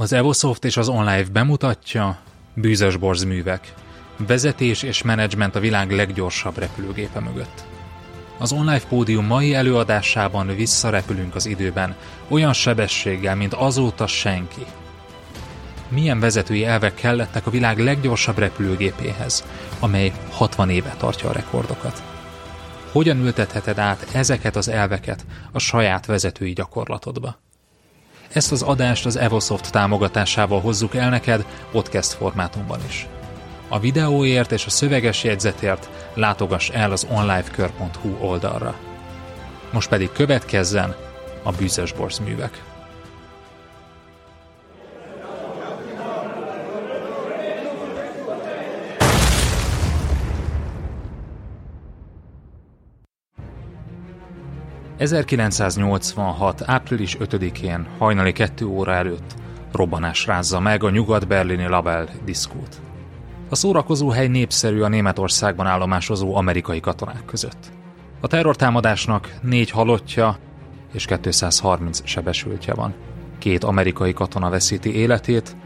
Az Evosoft és az OnLive bemutatja Bűzös Borz művek. Vezetés és menedzsment a világ leggyorsabb repülőgépe mögött. Az online pódium mai előadásában visszarepülünk az időben, olyan sebességgel, mint azóta senki. Milyen vezetői elvek kellettek a világ leggyorsabb repülőgépéhez, amely 60 éve tartja a rekordokat? Hogyan ültetheted át ezeket az elveket a saját vezetői gyakorlatodba? Ezt az adást az Evosoft támogatásával hozzuk el neked podcast formátumban is. A videóért és a szöveges jegyzetért látogass el az onlifekör.hu oldalra. Most pedig következzen a Bűzös Borz művek. ...1986. április 5-én hajnali 2 óra előtt robbanás rázza meg a nyugat-berlini Label diszkót. A szórakozóhely népszerű a Németországban állomásozó amerikai katonák között. A terrortámadásnak négy halottja és 230 sebesültje van. Két amerikai katona veszíti életét,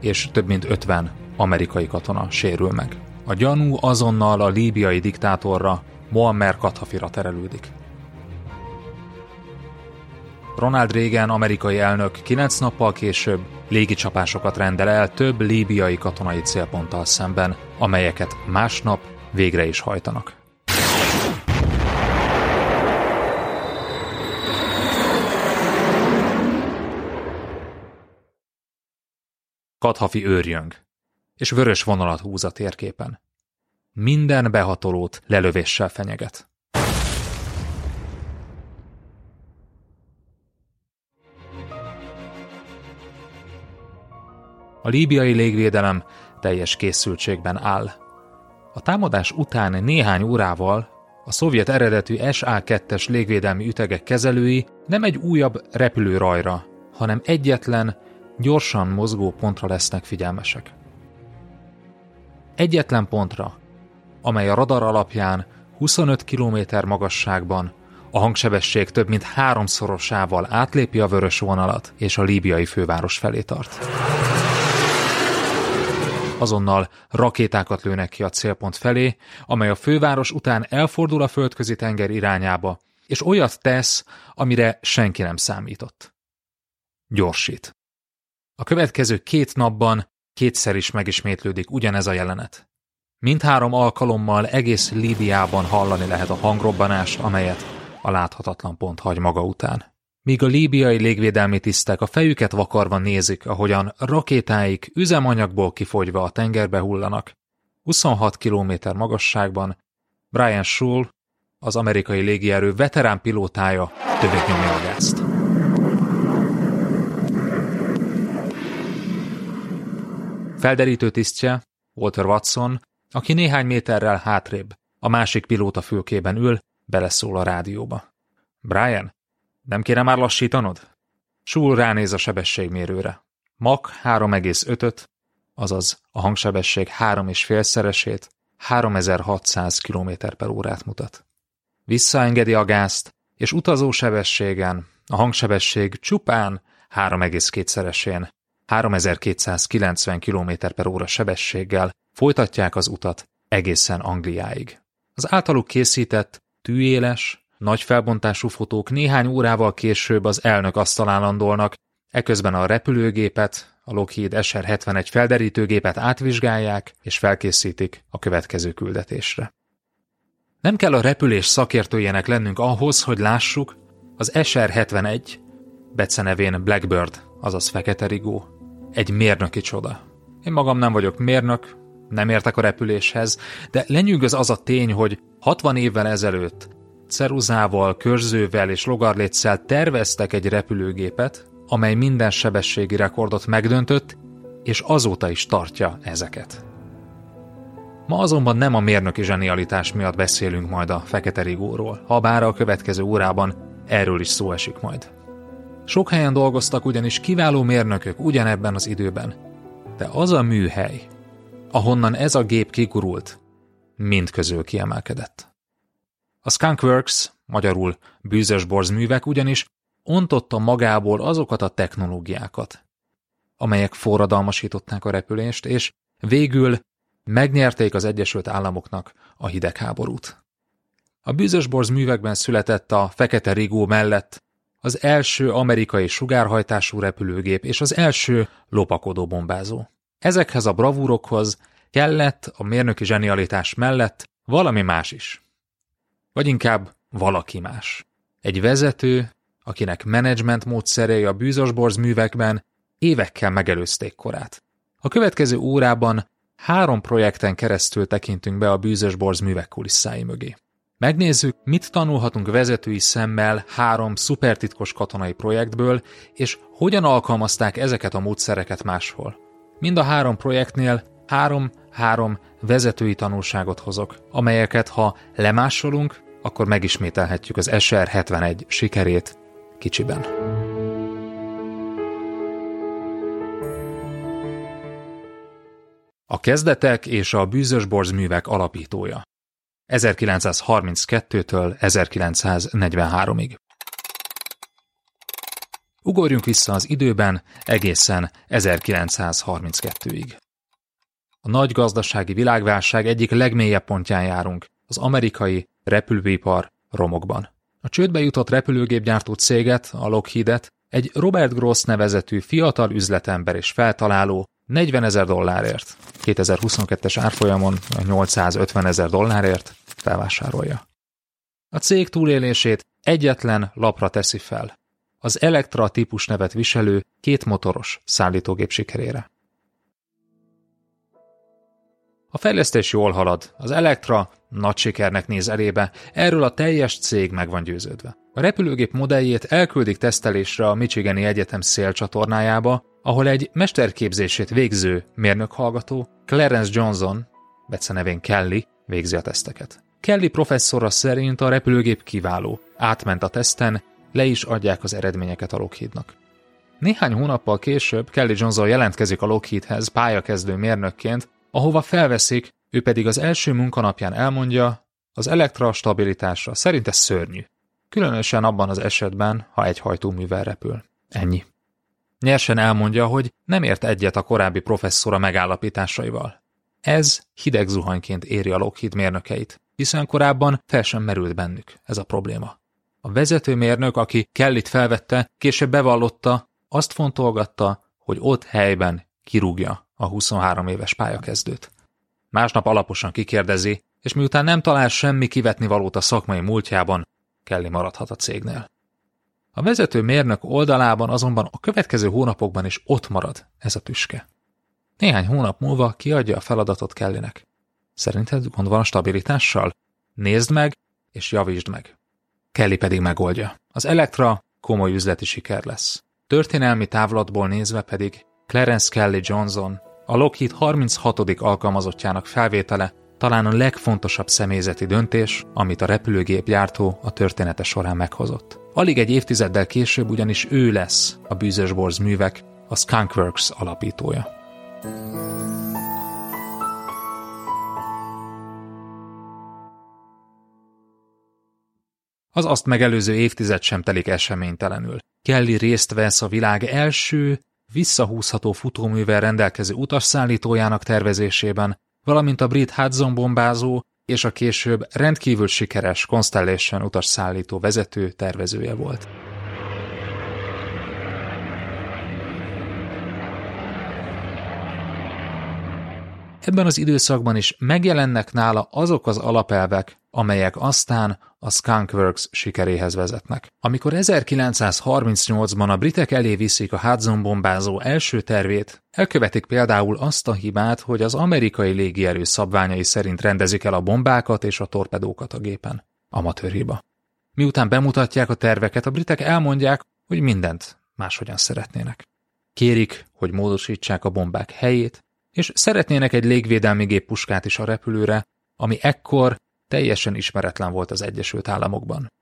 és több mint 50 amerikai katona sérül meg. A gyanú azonnal a líbiai diktátorra, Muammer Kadhafira terelődik. Ronald Reagan amerikai elnök kilenc nappal később légicsapásokat rendel el több líbiai katonai célponttal szemben, amelyeket másnap végre is hajtanak. Kadhafi őrjöng, és vörös vonalat húz a térképen. Minden behatolót lelövéssel fenyeget. A líbiai légvédelem teljes készültségben áll. A támadás után néhány órával a szovjet eredetű SA-2-es légvédelmi ütegek kezelői nem egy újabb repülőrajra, hanem egyetlen, gyorsan mozgó pontra lesznek figyelmesek. Egyetlen pontra, amely a radar alapján 25 km magasságban a hangsebesség több mint háromszorosával átlépi a vörös vonalat és a líbiai főváros felé tart azonnal rakétákat lőnek ki a célpont felé, amely a főváros után elfordul a földközi tenger irányába, és olyat tesz, amire senki nem számított. Gyorsít. A következő két napban kétszer is megismétlődik ugyanez a jelenet. Mindhárom alkalommal egész Líbiában hallani lehet a hangrobbanást, amelyet a láthatatlan pont hagy maga után míg a líbiai légvédelmi tisztek a fejüket vakarva nézik, ahogyan rakétáik üzemanyagból kifogyva a tengerbe hullanak. 26 km magasságban Brian Schull, az amerikai légierő veterán pilótája többet nyomja a gázt. Felderítő tisztje, Walter Watson, aki néhány méterrel hátrébb, a másik pilóta fülkében ül, beleszól a rádióba. Brian, nem kéne már lassítanod? Súl ránéz a sebességmérőre. Mach 3,5-öt, azaz a hangsebesség 3,5 szeresét, 3600 km per órát mutat. Visszaengedi a gázt, és utazó sebességen a hangsebesség csupán 3,2 szeresén, 3290 km per óra sebességgel folytatják az utat egészen Angliáig. Az általuk készített, tűéles, nagy felbontású fotók néhány órával később az elnök asztalán landolnak, eközben a repülőgépet, a Lockheed SR-71 felderítőgépet átvizsgálják és felkészítik a következő küldetésre. Nem kell a repülés szakértőjének lennünk ahhoz, hogy lássuk, az SR-71, becenevén Blackbird, azaz Fekete Rigó, egy mérnöki csoda. Én magam nem vagyok mérnök, nem értek a repüléshez, de lenyűgöz az a tény, hogy 60 évvel ezelőtt ceruzával, körzővel és logarléccel terveztek egy repülőgépet, amely minden sebességi rekordot megdöntött, és azóta is tartja ezeket. Ma azonban nem a mérnöki zsenialitás miatt beszélünk majd a Fekete Rigóról, ha bár a következő órában erről is szó esik majd. Sok helyen dolgoztak ugyanis kiváló mérnökök ugyanebben az időben, de az a műhely, ahonnan ez a gép kigurult, mind közül kiemelkedett. A Skunkworks, magyarul bűzös borzművek ugyanis ontotta magából azokat a technológiákat, amelyek forradalmasították a repülést, és végül megnyerték az Egyesült Államoknak a hidegháborút. A bűzösborz művekben született a Fekete Rigó mellett az első amerikai sugárhajtású repülőgép és az első lopakodó bombázó. Ezekhez a bravúrokhoz kellett a mérnöki zsenialitás mellett valami más is. Vagy inkább valaki más. Egy vezető, akinek menedzsment módszerei a bűzösborz művekben évekkel megelőzték korát. A következő órában három projekten keresztül tekintünk be a bűzösborz művek kulisszái mögé. Megnézzük, mit tanulhatunk vezetői szemmel három szupertitkos katonai projektből, és hogyan alkalmazták ezeket a módszereket máshol. Mind a három projektnél három-három vezetői tanulságot hozok, amelyeket ha lemásolunk, akkor megismételhetjük az SR-71 sikerét kicsiben. A kezdetek és a bűzös művek alapítója. 1932-től 1943-ig. Ugorjunk vissza az időben egészen 1932-ig. A nagy gazdasági világválság egyik legmélyebb pontján járunk, az amerikai repülőipar romokban. A csődbe jutott repülőgépgyártó céget, a Lockheedet, egy Robert Gross nevezetű fiatal üzletember és feltaláló 40 ezer dollárért, 2022-es árfolyamon 850 ezer dollárért felvásárolja. A cég túlélését egyetlen lapra teszi fel, az Elektra típus nevet viselő két motoros szállítógép sikerére. A fejlesztés jól halad, az Elektra nagy sikernek néz elébe, erről a teljes cég meg van győződve. A repülőgép modelljét elküldik tesztelésre a Michigani Egyetem szélcsatornájába, ahol egy mesterképzését végző mérnökhallgató, Clarence Johnson, nevén Kelly, végzi a teszteket. Kelly professzora szerint a repülőgép kiváló, átment a teszten, le is adják az eredményeket a Lockheednak. Néhány hónappal később Kelly Johnson jelentkezik a Lockheedhez pályakezdő mérnökként, ahova felveszik, ő pedig az első munkanapján elmondja, az elektra stabilitásra szerint ez szörnyű. Különösen abban az esetben, ha egy hajtóművel repül. Ennyi. Nyersen elmondja, hogy nem ért egyet a korábbi professzora megállapításaival. Ez hideg zuhanyként éri a Lockheed mérnökeit, hiszen korábban fel sem merült bennük ez a probléma. A vezetőmérnök, aki Kellit felvette, később bevallotta, azt fontolgatta, hogy ott helyben kirúgja a 23 éves pályakezdőt. Másnap alaposan kikérdezi, és miután nem talál semmi kivetni valót a szakmai múltjában, Kelly maradhat a cégnél. A vezető mérnök oldalában azonban a következő hónapokban is ott marad ez a tüske. Néhány hónap múlva kiadja a feladatot Kellynek. Szerinted gond van a stabilitással? Nézd meg, és javítsd meg. Kelly pedig megoldja. Az Elektra komoly üzleti siker lesz. Történelmi távlatból nézve pedig Clarence Kelly Johnson, a Lockheed 36. alkalmazottjának felvétele talán a legfontosabb személyzeti döntés, amit a repülőgép gyártó a története során meghozott. Alig egy évtizeddel később ugyanis ő lesz a Bűzös Borz művek, a Skunkworks alapítója. Az azt megelőző évtized sem telik eseménytelenül. Kelly részt vesz a világ első, visszahúzható futóművel rendelkező utasszállítójának tervezésében, valamint a brit Hudson bombázó és a később rendkívül sikeres Constellation utasszállító vezető tervezője volt. Ebben az időszakban is megjelennek nála azok az alapelvek, amelyek aztán a Skunkworks sikeréhez vezetnek. Amikor 1938-ban a britek elé viszik a Hudson bombázó első tervét, elkövetik például azt a hibát, hogy az amerikai légierő szabványai szerint rendezik el a bombákat és a torpedókat a gépen. Amatőr hiba. Miután bemutatják a terveket, a britek elmondják, hogy mindent máshogyan szeretnének. Kérik, hogy módosítsák a bombák helyét, és szeretnének egy légvédelmi géppuskát is a repülőre, ami ekkor teljesen ismeretlen volt az Egyesült Államokban.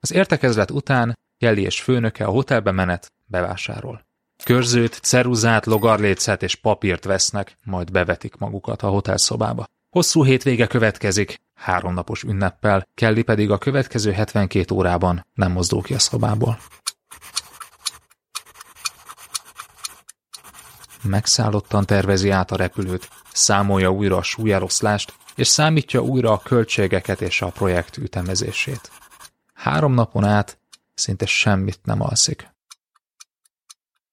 Az értekezlet után Kelly és főnöke a hotelbe menet bevásárol. Körzőt, ceruzát, logarlécet és papírt vesznek, majd bevetik magukat a hotelszobába. Hosszú hétvége következik, háromnapos ünneppel, Kelly pedig a következő 72 órában nem mozdul ki a szobából. Megszállottan tervezi át a repülőt, számolja újra a súlyeloszlást, és számítja újra a költségeket és a projekt ütemezését. Három napon át szinte semmit nem alszik.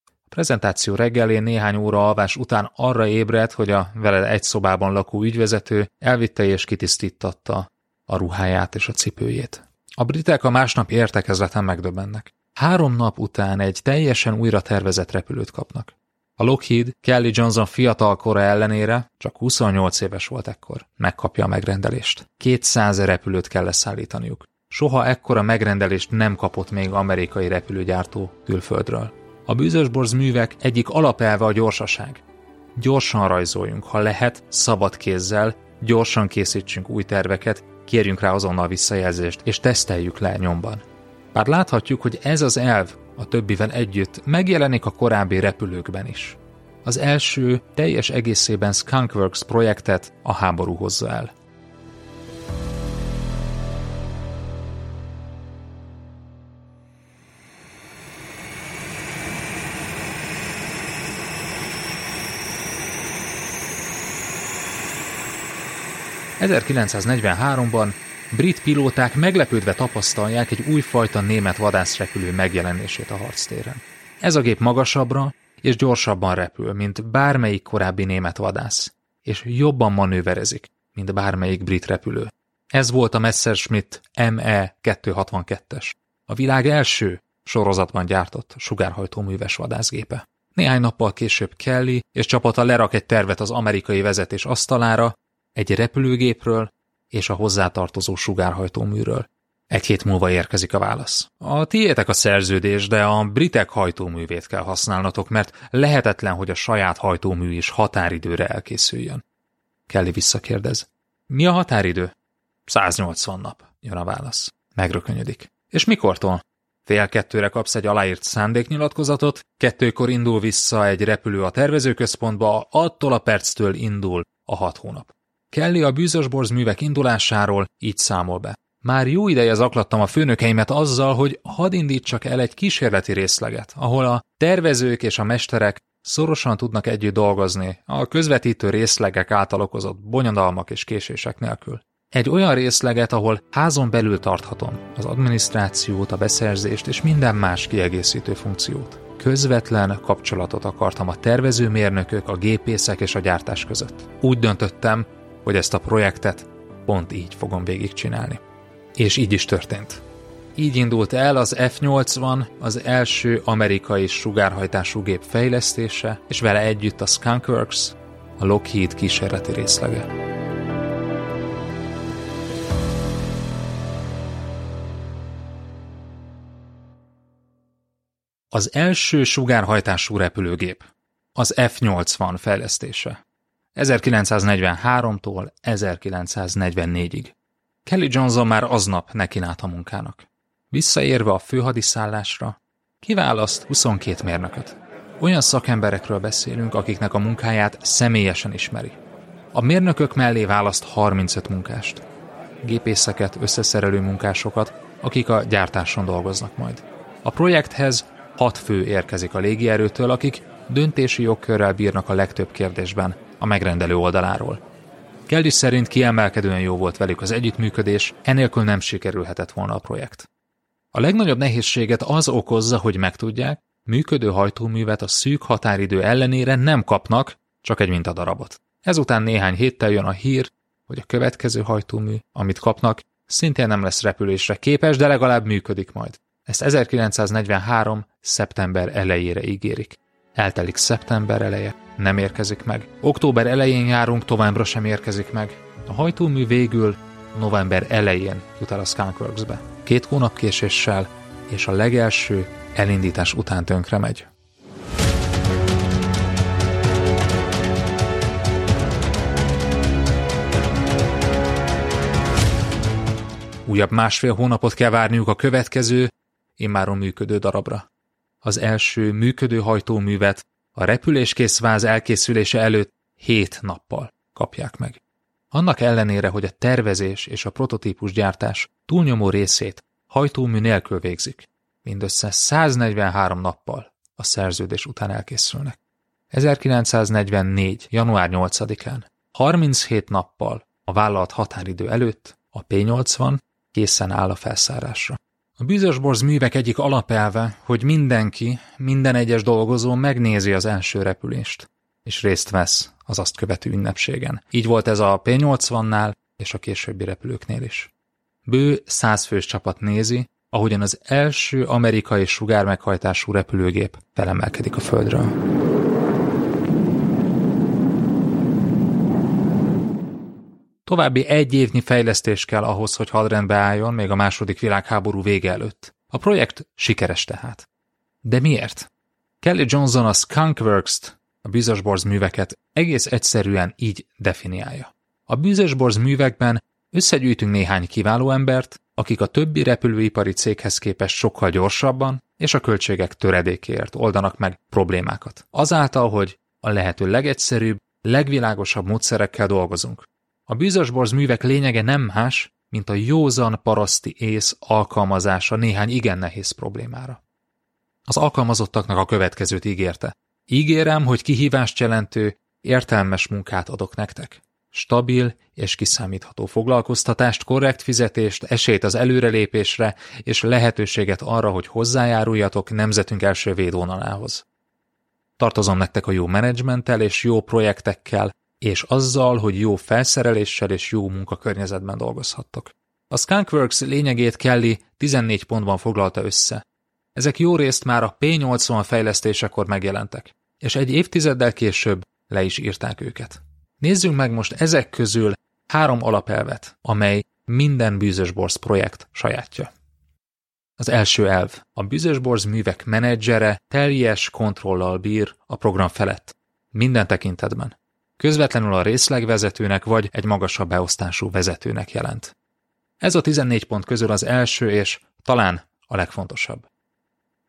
A prezentáció reggelén néhány óra alvás után arra ébredt, hogy a vele egy szobában lakó ügyvezető elvitte és kitisztítatta a ruháját és a cipőjét. A britek a másnap értekezleten megdöbbennek. Három nap után egy teljesen újra tervezett repülőt kapnak. A Lockheed Kelly Johnson fiatal kora ellenére csak 28 éves volt ekkor. Megkapja a megrendelést. 200 repülőt kell leszállítaniuk. Soha ekkora megrendelést nem kapott még amerikai repülőgyártó külföldről. A bűzösborz művek egyik alapelve a gyorsaság. Gyorsan rajzoljunk, ha lehet, szabad kézzel, gyorsan készítsünk új terveket, kérjünk rá azonnal visszajelzést, és teszteljük le nyomban. Bár láthatjuk, hogy ez az elv a többivel együtt megjelenik a korábbi repülőkben is. Az első teljes egészében Skunkworks projektet a háború hozza el. 1943-ban brit pilóták meglepődve tapasztalják egy újfajta német vadászrepülő megjelenését a harctéren. Ez a gép magasabbra és gyorsabban repül, mint bármelyik korábbi német vadász, és jobban manőverezik, mint bármelyik brit repülő. Ez volt a Messerschmitt ME-262-es, a világ első sorozatban gyártott sugárhajtóműves vadászgépe. Néhány nappal később Kelly és csapata lerak egy tervet az amerikai vezetés asztalára, egy repülőgépről és a hozzátartozó sugárhajtóműről. Egy hét múlva érkezik a válasz. A tiétek a szerződés, de a britek hajtóművét kell használnatok, mert lehetetlen, hogy a saját hajtómű is határidőre elkészüljön. Kelly visszakérdez. Mi a határidő? 180 nap, jön a válasz. Megrökönyödik. És mikortól? Fél kettőre kapsz egy aláírt szándéknyilatkozatot, kettőkor indul vissza egy repülő a tervezőközpontba, attól a perctől indul a hat hónap. Kelly a bűzösborz művek indulásáról így számol be. Már jó ideje zaklattam a főnökeimet azzal, hogy hadd indítsak el egy kísérleti részleget, ahol a tervezők és a mesterek szorosan tudnak együtt dolgozni a közvetítő részlegek által okozott bonyodalmak és késések nélkül. Egy olyan részleget, ahol házon belül tarthatom az adminisztrációt, a beszerzést és minden más kiegészítő funkciót. Közvetlen kapcsolatot akartam a tervezőmérnökök, a gépészek és a gyártás között. Úgy döntöttem, hogy ezt a projektet pont így fogom végigcsinálni. És így is történt. Így indult el az F-80, az első amerikai sugárhajtású gép fejlesztése, és vele együtt a Skunkworks, a Lockheed kísérleti részlege. Az első sugárhajtású repülőgép, az F-80 fejlesztése. 1943-tól 1944-ig. Kelly Johnson már aznap nekinált a munkának. Visszaérve a főhadiszállásra, kiválaszt 22 mérnököt. Olyan szakemberekről beszélünk, akiknek a munkáját személyesen ismeri. A mérnökök mellé választ 35 munkást. Gépészeket, összeszerelő munkásokat, akik a gyártáson dolgoznak majd. A projekthez hat fő érkezik a légierőtől, akik döntési jogkörrel bírnak a legtöbb kérdésben, a megrendelő oldaláról. Kelly szerint kiemelkedően jó volt velük az együttműködés, enélkül nem sikerülhetett volna a projekt. A legnagyobb nehézséget az okozza, hogy megtudják, működő hajtóművet a szűk határidő ellenére nem kapnak, csak egy mintadarabot. Ezután néhány héttel jön a hír, hogy a következő hajtómű, amit kapnak, szintén nem lesz repülésre képes, de legalább működik majd. Ezt 1943. szeptember elejére ígérik. Eltelik szeptember eleje, nem érkezik meg. Október elején járunk, továbbra sem érkezik meg. A hajtómű végül november elején jut el a Skunkworks-be. Két hónap késéssel, és a legelső elindítás után tönkre megy. Újabb másfél hónapot kell várniuk a következő, immáron működő darabra. Az első működő hajtóművet a repüléskész váz elkészülése előtt hét nappal kapják meg. Annak ellenére, hogy a tervezés és a prototípus gyártás túlnyomó részét hajtómű nélkül végzik, mindössze 143 nappal a szerződés után elkészülnek. 1944. január 8-án, 37 nappal a vállalat határidő előtt a P-80 készen áll a felszárásra. A bűzösborz művek egyik alapelve, hogy mindenki, minden egyes dolgozó megnézi az első repülést, és részt vesz az azt követő ünnepségen. Így volt ez a P-80-nál és a későbbi repülőknél is. Bő százfős csapat nézi, ahogyan az első amerikai sugármeghajtású repülőgép felemelkedik a földről. További egy évnyi fejlesztés kell ahhoz, hogy hadrendbe álljon még a második világháború vége előtt. A projekt sikeres tehát. De miért? Kelly Johnson a Skunkworks-t, a Bűzösborz műveket egész egyszerűen így definiálja. A Bűzösborz művekben összegyűjtünk néhány kiváló embert, akik a többi repülőipari céghez képest sokkal gyorsabban és a költségek töredékéért oldanak meg problémákat. Azáltal, hogy a lehető legegyszerűbb, legvilágosabb módszerekkel dolgozunk. A bűzösborz művek lényege nem más, mint a józan paraszti ész alkalmazása néhány igen nehéz problémára. Az alkalmazottaknak a következőt ígérte. Ígérem, hogy kihívást jelentő, értelmes munkát adok nektek. Stabil és kiszámítható foglalkoztatást, korrekt fizetést, esélyt az előrelépésre és lehetőséget arra, hogy hozzájáruljatok nemzetünk első védvonalához. Tartozom nektek a jó menedzsmenttel és jó projektekkel, és azzal, hogy jó felszereléssel és jó munkakörnyezetben dolgozhattok. A Skunkworks lényegét Kelly 14 pontban foglalta össze. Ezek jó részt már a P80 fejlesztésekor megjelentek, és egy évtizeddel később le is írták őket. Nézzünk meg most ezek közül három alapelvet, amely minden bűzösborz projekt sajátja. Az első elv. A bűzösborz művek menedzsere teljes kontrollal bír a program felett. Minden tekintetben közvetlenül a részlegvezetőnek vagy egy magasabb beosztású vezetőnek jelent. Ez a 14 pont közül az első és talán a legfontosabb.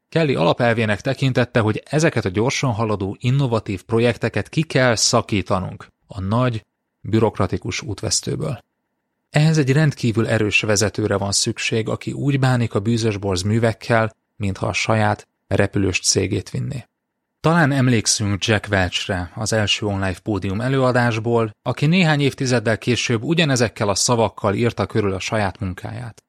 Kelly alapelvének tekintette, hogy ezeket a gyorsan haladó innovatív projekteket ki kell szakítanunk a nagy, bürokratikus útvesztőből. Ehhez egy rendkívül erős vezetőre van szükség, aki úgy bánik a bűzösborz művekkel, mintha a saját repülős cégét vinné. Talán emlékszünk Jack Welchre az első online pódium előadásból, aki néhány évtizeddel később ugyanezekkel a szavakkal írta körül a saját munkáját.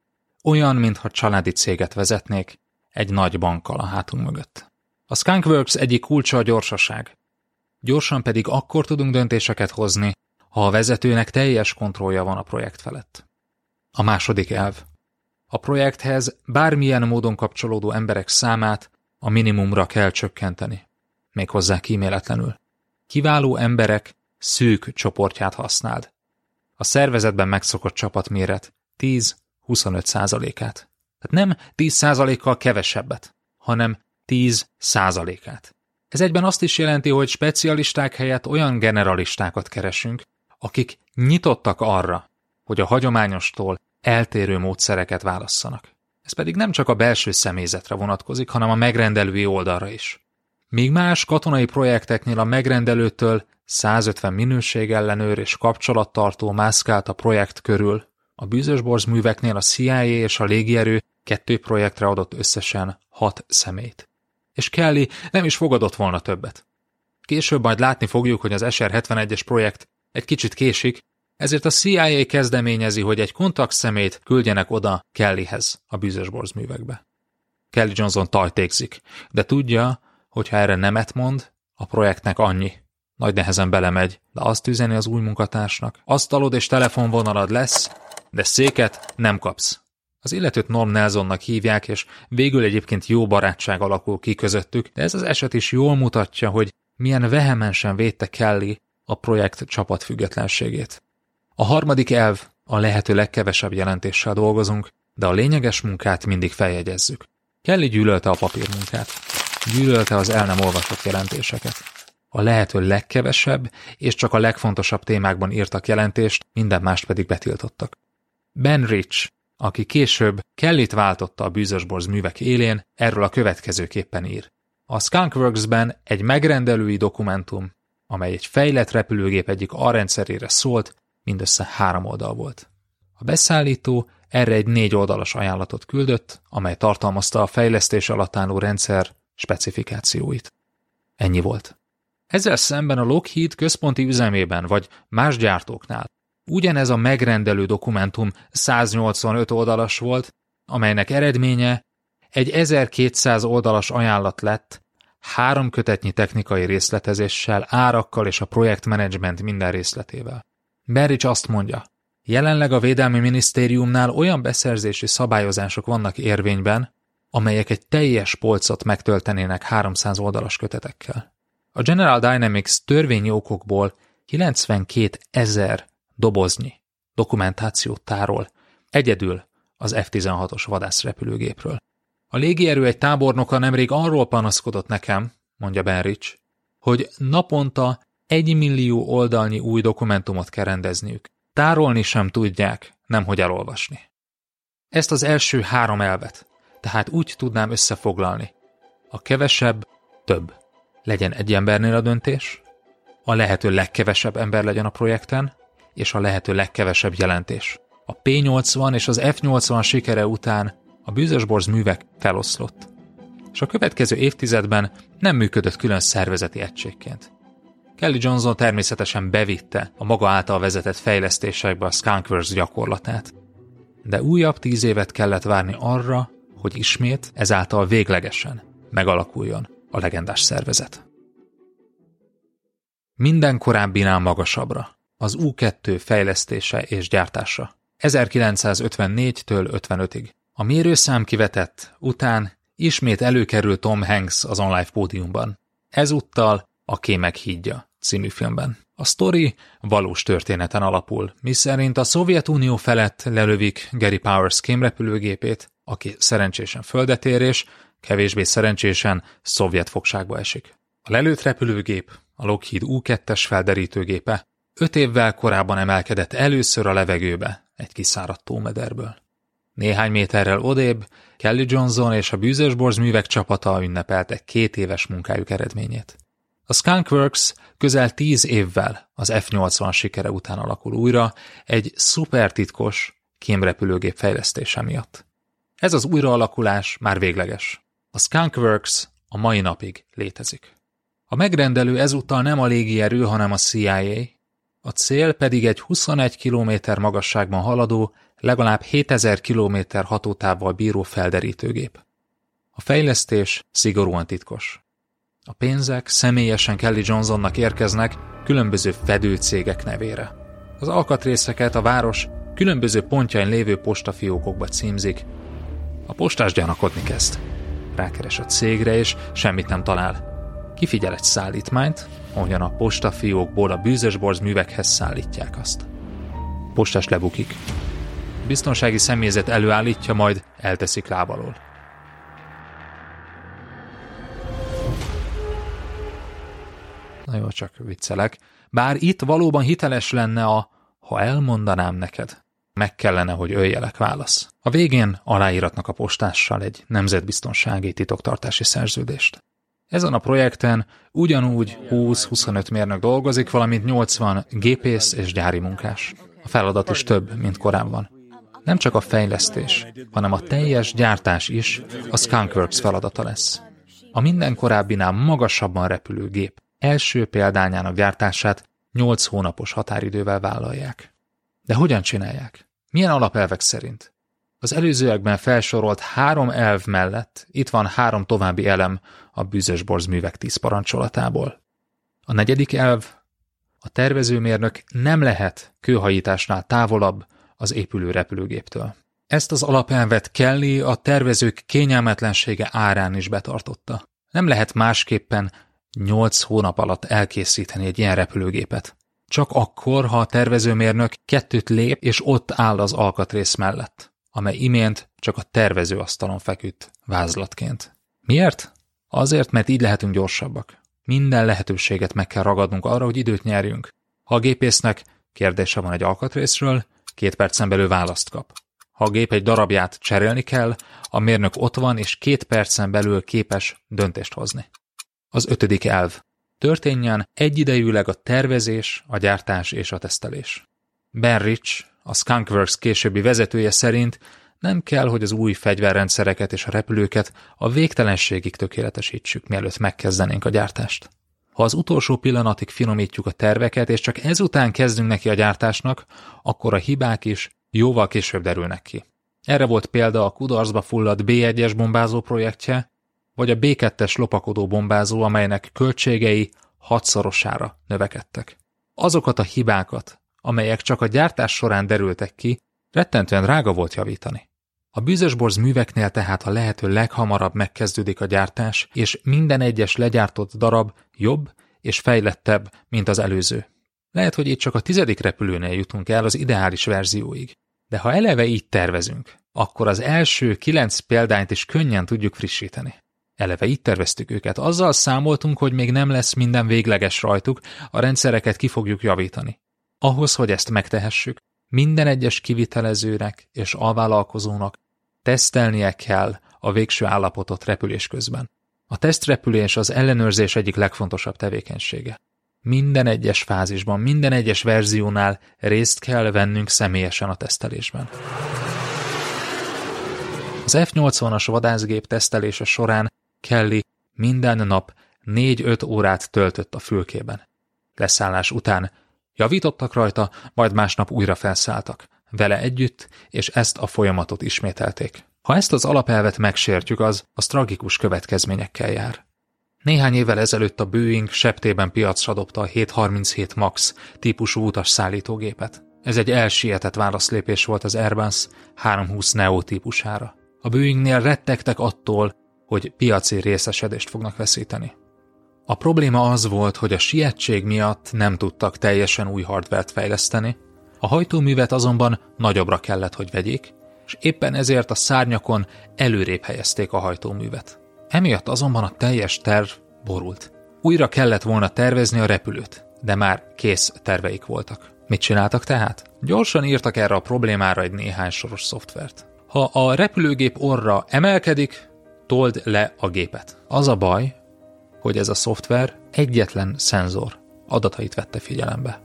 Olyan, mintha családi céget vezetnék, egy nagy bankkal a hátunk mögött. A Skunkworks egyik kulcsa a gyorsaság. Gyorsan pedig akkor tudunk döntéseket hozni, ha a vezetőnek teljes kontrollja van a projekt felett. A második elv. A projekthez bármilyen módon kapcsolódó emberek számát a minimumra kell csökkenteni méghozzá kíméletlenül. Kiváló emberek szűk csoportját használd. A szervezetben megszokott csapatméret 10-25 százalékát. Tehát nem 10 százalékkal kevesebbet, hanem 10 százalékát. Ez egyben azt is jelenti, hogy specialisták helyett olyan generalistákat keresünk, akik nyitottak arra, hogy a hagyományostól eltérő módszereket válasszanak. Ez pedig nem csak a belső személyzetre vonatkozik, hanem a megrendelői oldalra is. Míg más katonai projekteknél a megrendelőtől 150 minőségellenőr és kapcsolattartó mászkált a projekt körül, a bűzösborz műveknél a CIA és a légierő kettő projektre adott összesen hat szemét. És Kelly nem is fogadott volna többet. Később majd látni fogjuk, hogy az SR-71-es projekt egy kicsit késik, ezért a CIA kezdeményezi, hogy egy kontakt szemét küldjenek oda Kellyhez a bűzösborz művekbe. Kelly Johnson tajtékzik, de tudja, Hogyha erre nemet mond, a projektnek annyi. Nagy nehezen belemegy, de azt üzeni az új munkatársnak. Asztalod és telefonvonalad lesz, de széket nem kapsz. Az illetőt Norm Nelsonnak hívják, és végül egyébként jó barátság alakul ki közöttük, de ez az eset is jól mutatja, hogy milyen vehemensen védte Kelly a projekt csapat függetlenségét. A harmadik elv a lehető legkevesebb jelentéssel dolgozunk, de a lényeges munkát mindig feljegyezzük. Kelly gyűlölte a papírmunkát. Gyűlölte az el nem olvasott jelentéseket. A lehető legkevesebb és csak a legfontosabb témákban írtak jelentést, minden mást pedig betiltottak. Ben Rich, aki később Kellit váltotta a bűzösborz művek élén, erről a következőképpen ír. A Skunkworks-ben egy megrendelői dokumentum, amely egy fejlett repülőgép egyik arrendszerére szólt, mindössze három oldal volt. A beszállító erre egy négy oldalas ajánlatot küldött, amely tartalmazta a fejlesztés alatt álló rendszer specifikációit. Ennyi volt. Ezzel szemben a Lockheed központi üzemében vagy más gyártóknál ugyanez a megrendelő dokumentum 185 oldalas volt, amelynek eredménye egy 1200 oldalas ajánlat lett, három kötetnyi technikai részletezéssel, árakkal és a projektmenedzsment minden részletével. Berics azt mondja, jelenleg a Védelmi Minisztériumnál olyan beszerzési szabályozások vannak érvényben, amelyek egy teljes polcot megtöltenének 300 oldalas kötetekkel. A General Dynamics törvényi okokból 92 ezer doboznyi dokumentációt tárol, egyedül az F-16-os vadászrepülőgépről. A légierő egy tábornoka nemrég arról panaszkodott nekem, mondja Benrich, hogy naponta egy millió oldalnyi új dokumentumot kell rendezniük. Tárolni sem tudják, nemhogy elolvasni. Ezt az első három elvet, tehát úgy tudnám összefoglalni. A kevesebb több. Legyen egy embernél a döntés, a lehető legkevesebb ember legyen a projekten, és a lehető legkevesebb jelentés. A P-80 és az F-80 sikere után a bűzösborz művek feloszlott, és a következő évtizedben nem működött külön szervezeti egységként. Kelly Johnson természetesen bevitte a maga által vezetett fejlesztésekbe a Skunkworks gyakorlatát, de újabb tíz évet kellett várni arra, hogy ismét ezáltal véglegesen megalakuljon a legendás szervezet. Minden korábbinál magasabbra az U-2 fejlesztése és gyártása. 1954-től 55-ig. A mérőszám kivetett után ismét előkerül Tom Hanks az online pódiumban. Ezúttal a Kémek hídja című filmben. A sztori valós történeten alapul, miszerint a Szovjetunió felett lelövik Gary Powers kémrepülőgépét, aki szerencsésen földet ér és kevésbé szerencsésen szovjet fogságba esik. A lelőtt repülőgép, a Lockheed U-2-es felderítőgépe Öt évvel korábban emelkedett először a levegőbe egy kiszáradt tómederből. Néhány méterrel odébb Kelly Johnson és a bűzösborz művek csapata ünnepelte két éves munkájuk eredményét. A Skunkworks közel tíz évvel az F-80 sikere után alakul újra egy szupertitkos kémrepülőgép fejlesztése miatt. Ez az újraalakulás már végleges. A Skunkworks a mai napig létezik. A megrendelő ezúttal nem a légierő, hanem a CIA, a cél pedig egy 21 km magasságban haladó, legalább 7000 km hatótávval bíró felderítőgép. A fejlesztés szigorúan titkos. A pénzek személyesen Kelly Johnsonnak érkeznek különböző fedőcégek nevére. Az alkatrészeket a város különböző pontjain lévő postafiókokba címzik. A postás gyanakodni kezd. Rákeres a cégre, és semmit nem talál. Kifigyel egy szállítmányt, ahogyan a postafiókból a bűzösborz művekhez szállítják azt. Postás lebukik. Biztonsági személyzet előállítja, majd elteszik lábalól. Na jó, csak viccelek. Bár itt valóban hiteles lenne a ha elmondanám neked, meg kellene, hogy öljelek válasz. A végén aláíratnak a postással egy nemzetbiztonsági titoktartási szerződést. Ezen a projekten ugyanúgy 20-25 mérnök dolgozik, valamint 80 gépész és gyári munkás. A feladat is több, mint korábban. Nem csak a fejlesztés, hanem a teljes gyártás is a Skunkworks feladata lesz. A minden korábbinál magasabban repülő gép első példányának gyártását 8 hónapos határidővel vállalják. De hogyan csinálják? Milyen alapelvek szerint? Az előzőekben felsorolt három elv mellett itt van három további elem a bűzösborz művek tíz parancsolatából. A negyedik elv, a tervezőmérnök nem lehet kőhajításnál távolabb az épülő repülőgéptől. Ezt az alapelvet Kelly a tervezők kényelmetlensége árán is betartotta. Nem lehet másképpen nyolc hónap alatt elkészíteni egy ilyen repülőgépet. Csak akkor, ha a tervezőmérnök kettőt lép, és ott áll az alkatrész mellett amely imént csak a tervezőasztalon feküdt vázlatként. Miért? Azért, mert így lehetünk gyorsabbak. Minden lehetőséget meg kell ragadnunk arra, hogy időt nyerjünk. Ha a gépésznek kérdése van egy alkatrészről, két percen belül választ kap. Ha a gép egy darabját cserélni kell, a mérnök ott van, és két percen belül képes döntést hozni. Az ötödik elv. Történjen egyidejűleg a tervezés, a gyártás és a tesztelés. Ben Rich, a Skunkworks későbbi vezetője szerint nem kell, hogy az új fegyverrendszereket és a repülőket a végtelenségig tökéletesítsük, mielőtt megkezdenénk a gyártást. Ha az utolsó pillanatig finomítjuk a terveket, és csak ezután kezdünk neki a gyártásnak, akkor a hibák is jóval később derülnek ki. Erre volt példa a kudarcba fulladt B1-es bombázó projektje, vagy a B2-es lopakodó bombázó, amelynek költségei hatszorosára növekedtek. Azokat a hibákat, amelyek csak a gyártás során derültek ki, rettentően drága volt javítani. A bűzösborz műveknél tehát a lehető leghamarabb megkezdődik a gyártás, és minden egyes legyártott darab jobb és fejlettebb, mint az előző. Lehet, hogy itt csak a tizedik repülőnél jutunk el az ideális verzióig. De ha eleve így tervezünk, akkor az első kilenc példányt is könnyen tudjuk frissíteni. Eleve így terveztük őket, azzal számoltunk, hogy még nem lesz minden végleges rajtuk, a rendszereket ki fogjuk javítani. Ahhoz, hogy ezt megtehessük, minden egyes kivitelezőnek és alvállalkozónak tesztelnie kell a végső állapotot repülés közben. A tesztrepülés az ellenőrzés egyik legfontosabb tevékenysége. Minden egyes fázisban, minden egyes verziónál részt kell vennünk személyesen a tesztelésben. Az F-80-as vadászgép tesztelése során Kelly minden nap 4-5 órát töltött a fülkében. Leszállás után javítottak rajta, majd másnap újra felszálltak. Vele együtt, és ezt a folyamatot ismételték. Ha ezt az alapelvet megsértjük, az az tragikus következményekkel jár. Néhány évvel ezelőtt a Boeing septében piacra dobta a 737 MAX típusú utas szállítógépet. Ez egy elsietett válaszlépés volt az Airbus 320 Neo típusára. A Boeingnél rettegtek attól, hogy piaci részesedést fognak veszíteni. A probléma az volt, hogy a sietség miatt nem tudtak teljesen új hardvert fejleszteni, a hajtóművet azonban nagyobbra kellett, hogy vegyék, és éppen ezért a szárnyakon előrébb helyezték a hajtóművet. Emiatt azonban a teljes terv borult. Újra kellett volna tervezni a repülőt, de már kész terveik voltak. Mit csináltak tehát? Gyorsan írtak erre a problémára egy néhány soros szoftvert. Ha a repülőgép orra emelkedik, told le a gépet. Az a baj, hogy ez a szoftver egyetlen szenzor adatait vette figyelembe.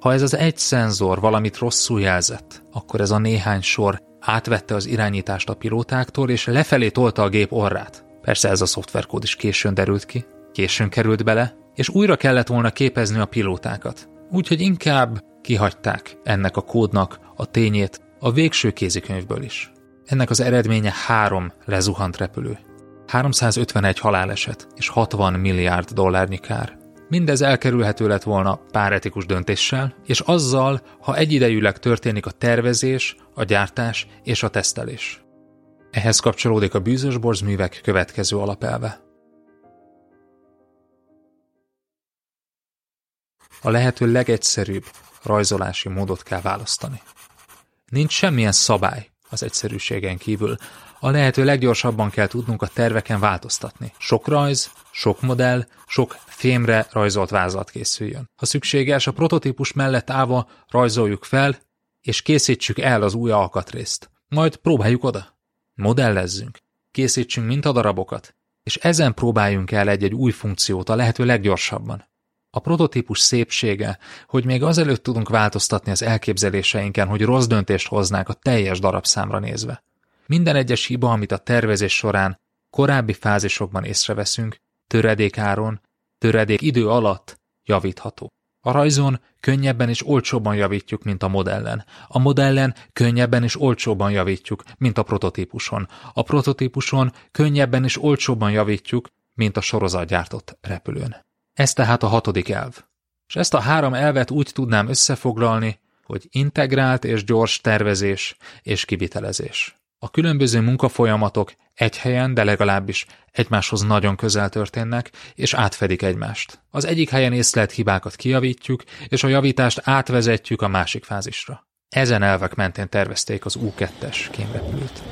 Ha ez az egy szenzor valamit rosszul jelzett, akkor ez a néhány sor átvette az irányítást a pilótáktól, és lefelé tolta a gép orrát. Persze ez a szoftverkód is későn derült ki, későn került bele, és újra kellett volna képezni a pilótákat. Úgyhogy inkább kihagyták ennek a kódnak a tényét a végső kézikönyvből is. Ennek az eredménye három lezuhant repülő. 351 haláleset és 60 milliárd dollárnyi kár. Mindez elkerülhető lett volna pár etikus döntéssel, és azzal, ha egyidejűleg történik a tervezés, a gyártás és a tesztelés. Ehhez kapcsolódik a bűzös borzművek következő alapelve. A lehető legegyszerűbb rajzolási módot kell választani. Nincs semmilyen szabály az egyszerűségen kívül. A lehető leggyorsabban kell tudnunk a terveken változtatni. Sok rajz, sok modell, sok fémre rajzolt vázlat készüljön. Ha szükséges, a prototípus mellett állva rajzoljuk fel, és készítsük el az új alkatrészt. Majd próbáljuk oda. Modellezzünk, készítsünk mintadarabokat, és ezen próbáljunk el egy-egy új funkciót a lehető leggyorsabban. A prototípus szépsége, hogy még azelőtt tudunk változtatni az elképzeléseinken, hogy rossz döntést hoznák a teljes darabszámra nézve. Minden egyes hiba, amit a tervezés során korábbi fázisokban észreveszünk, töredékáron, töredék idő alatt javítható. A rajzon könnyebben és olcsóbban javítjuk, mint a modellen. A modellen könnyebben és olcsóbban javítjuk, mint a prototípuson. A prototípuson könnyebben és olcsóbban javítjuk, mint a sorozatgyártott repülőn. Ez tehát a hatodik elv. És ezt a három elvet úgy tudnám összefoglalni, hogy integrált és gyors tervezés és kivitelezés. A különböző munkafolyamatok egy helyen, de legalábbis egymáshoz nagyon közel történnek, és átfedik egymást. Az egyik helyen észlelt hibákat kijavítjuk, és a javítást átvezetjük a másik fázisra. Ezen elvek mentén tervezték az U2-es kémrepülőt.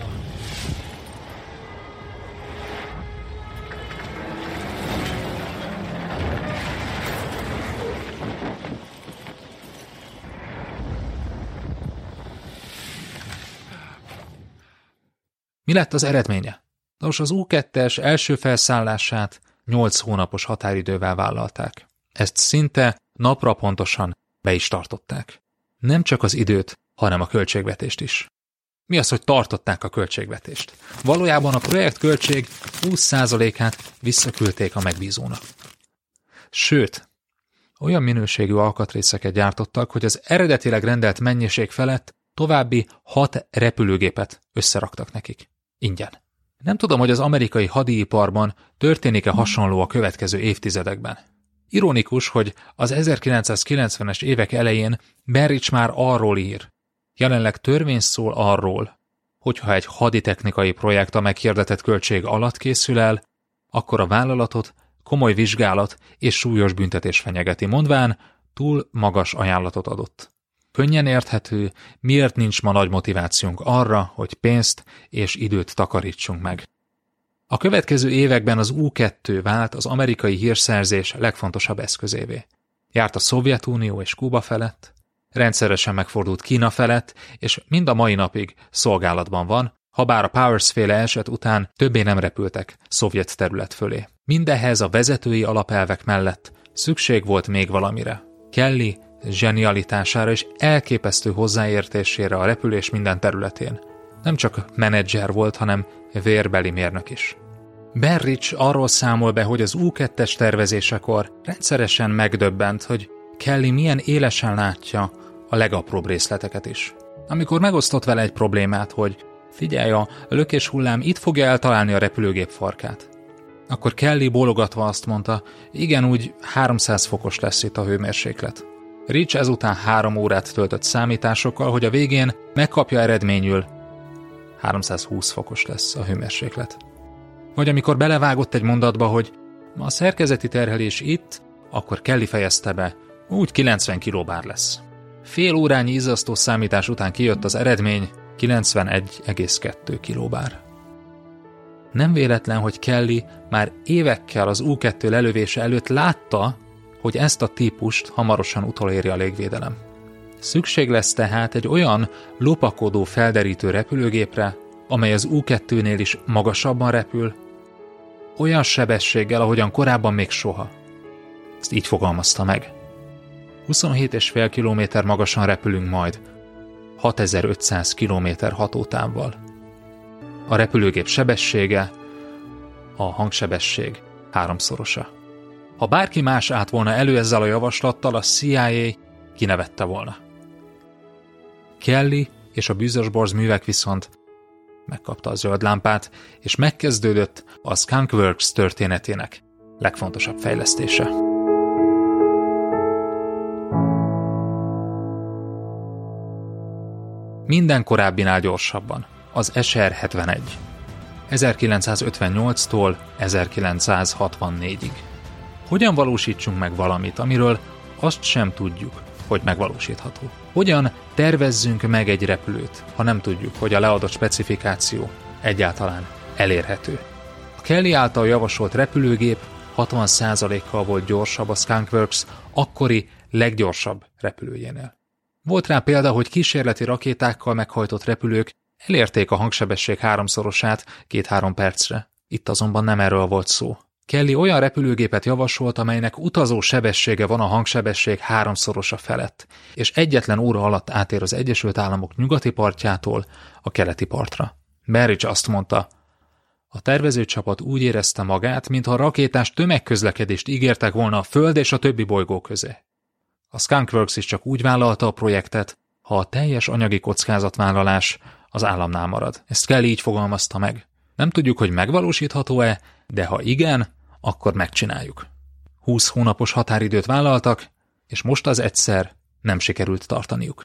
Mi lett az eredménye? Nos, az U2-es első felszállását 8 hónapos határidővel vállalták. Ezt szinte napra pontosan be is tartották. Nem csak az időt, hanem a költségvetést is. Mi az, hogy tartották a költségvetést? Valójában a projekt költség 20%-át visszaküldték a megbízónak. sőt, olyan minőségű alkatrészeket gyártottak, hogy az eredetileg rendelt mennyiség felett további hat repülőgépet összeraktak nekik. Ingyen. Nem tudom, hogy az amerikai hadiiparban történik-e hasonló a következő évtizedekben. Ironikus, hogy az 1990-es évek elején Berrich már arról ír. Jelenleg törvény szól arról, hogyha egy haditechnikai projekt a meghirdetett költség alatt készül el, akkor a vállalatot komoly vizsgálat és súlyos büntetés fenyegeti, mondván túl magas ajánlatot adott. Könnyen érthető, miért nincs ma nagy motivációnk arra, hogy pénzt és időt takarítsunk meg. A következő években az U-2 vált az amerikai hírszerzés legfontosabb eszközévé. Járt a Szovjetunió és Kuba felett, rendszeresen megfordult Kína felett, és mind a mai napig szolgálatban van, ha bár a Powers féle eset után többé nem repültek szovjet terület fölé. Mindehhez a vezetői alapelvek mellett szükség volt még valamire. Kelly zsenialitására és elképesztő hozzáértésére a repülés minden területén. Nem csak menedzser volt, hanem vérbeli mérnök is. Berrich arról számol be, hogy az U2-es tervezésekor rendszeresen megdöbbent, hogy Kelly milyen élesen látja a legapróbb részleteket is. Amikor megosztott vele egy problémát, hogy figyelj, a lökés hullám itt fogja eltalálni a repülőgép farkát. Akkor Kelly bólogatva azt mondta, igen, úgy 300 fokos lesz itt a hőmérséklet. Rich ezután három órát töltött számításokkal, hogy a végén megkapja eredményül 320 fokos lesz a hőmérséklet. Vagy amikor belevágott egy mondatba, hogy a szerkezeti terhelés itt, akkor Kelly fejezte be, úgy 90 kilobár lesz. Fél órányi izzasztó számítás után kijött az eredmény 91,2 kilobár. Nem véletlen, hogy Kelly már évekkel az U-2 lelövése előtt látta, hogy ezt a típust hamarosan utoléri a légvédelem. Szükség lesz tehát egy olyan lopakodó felderítő repülőgépre, amely az U-2-nél is magasabban repül, olyan sebességgel, ahogyan korábban még soha. Ezt így fogalmazta meg. 27,5 km magasan repülünk majd, 6500 km hatótávval. A repülőgép sebessége, a hangsebesség háromszorosa. Ha bárki más állt volna elő ezzel a javaslattal, a CIA kinevette volna. Kelly és a bűzösborz művek viszont megkapta a zöld lámpát, és megkezdődött a Skunkworks történetének legfontosabb fejlesztése. Minden korábbinál gyorsabban. Az SR-71. 1958-tól 1964-ig. Hogyan valósítsunk meg valamit, amiről azt sem tudjuk, hogy megvalósítható? Hogyan tervezzünk meg egy repülőt, ha nem tudjuk, hogy a leadott specifikáció egyáltalán elérhető? A Kelly által javasolt repülőgép 60%-kal volt gyorsabb a Skunkworks akkori leggyorsabb repülőjénél. Volt rá példa, hogy kísérleti rakétákkal meghajtott repülők elérték a hangsebesség háromszorosát két-három percre. Itt azonban nem erről volt szó. Kelly olyan repülőgépet javasolt, amelynek utazó sebessége van a hangsebesség háromszorosa felett, és egyetlen óra alatt átér az Egyesült Államok nyugati partjától a keleti partra. Berridge azt mondta, a tervezőcsapat úgy érezte magát, mintha rakétás tömegközlekedést ígértek volna a Föld és a többi bolygó közé. A Skunkworks is csak úgy vállalta a projektet, ha a teljes anyagi kockázatvállalás az államnál marad. Ezt kell így fogalmazta meg. Nem tudjuk, hogy megvalósítható-e, de ha igen, akkor megcsináljuk. Húsz hónapos határidőt vállaltak, és most az egyszer nem sikerült tartaniuk.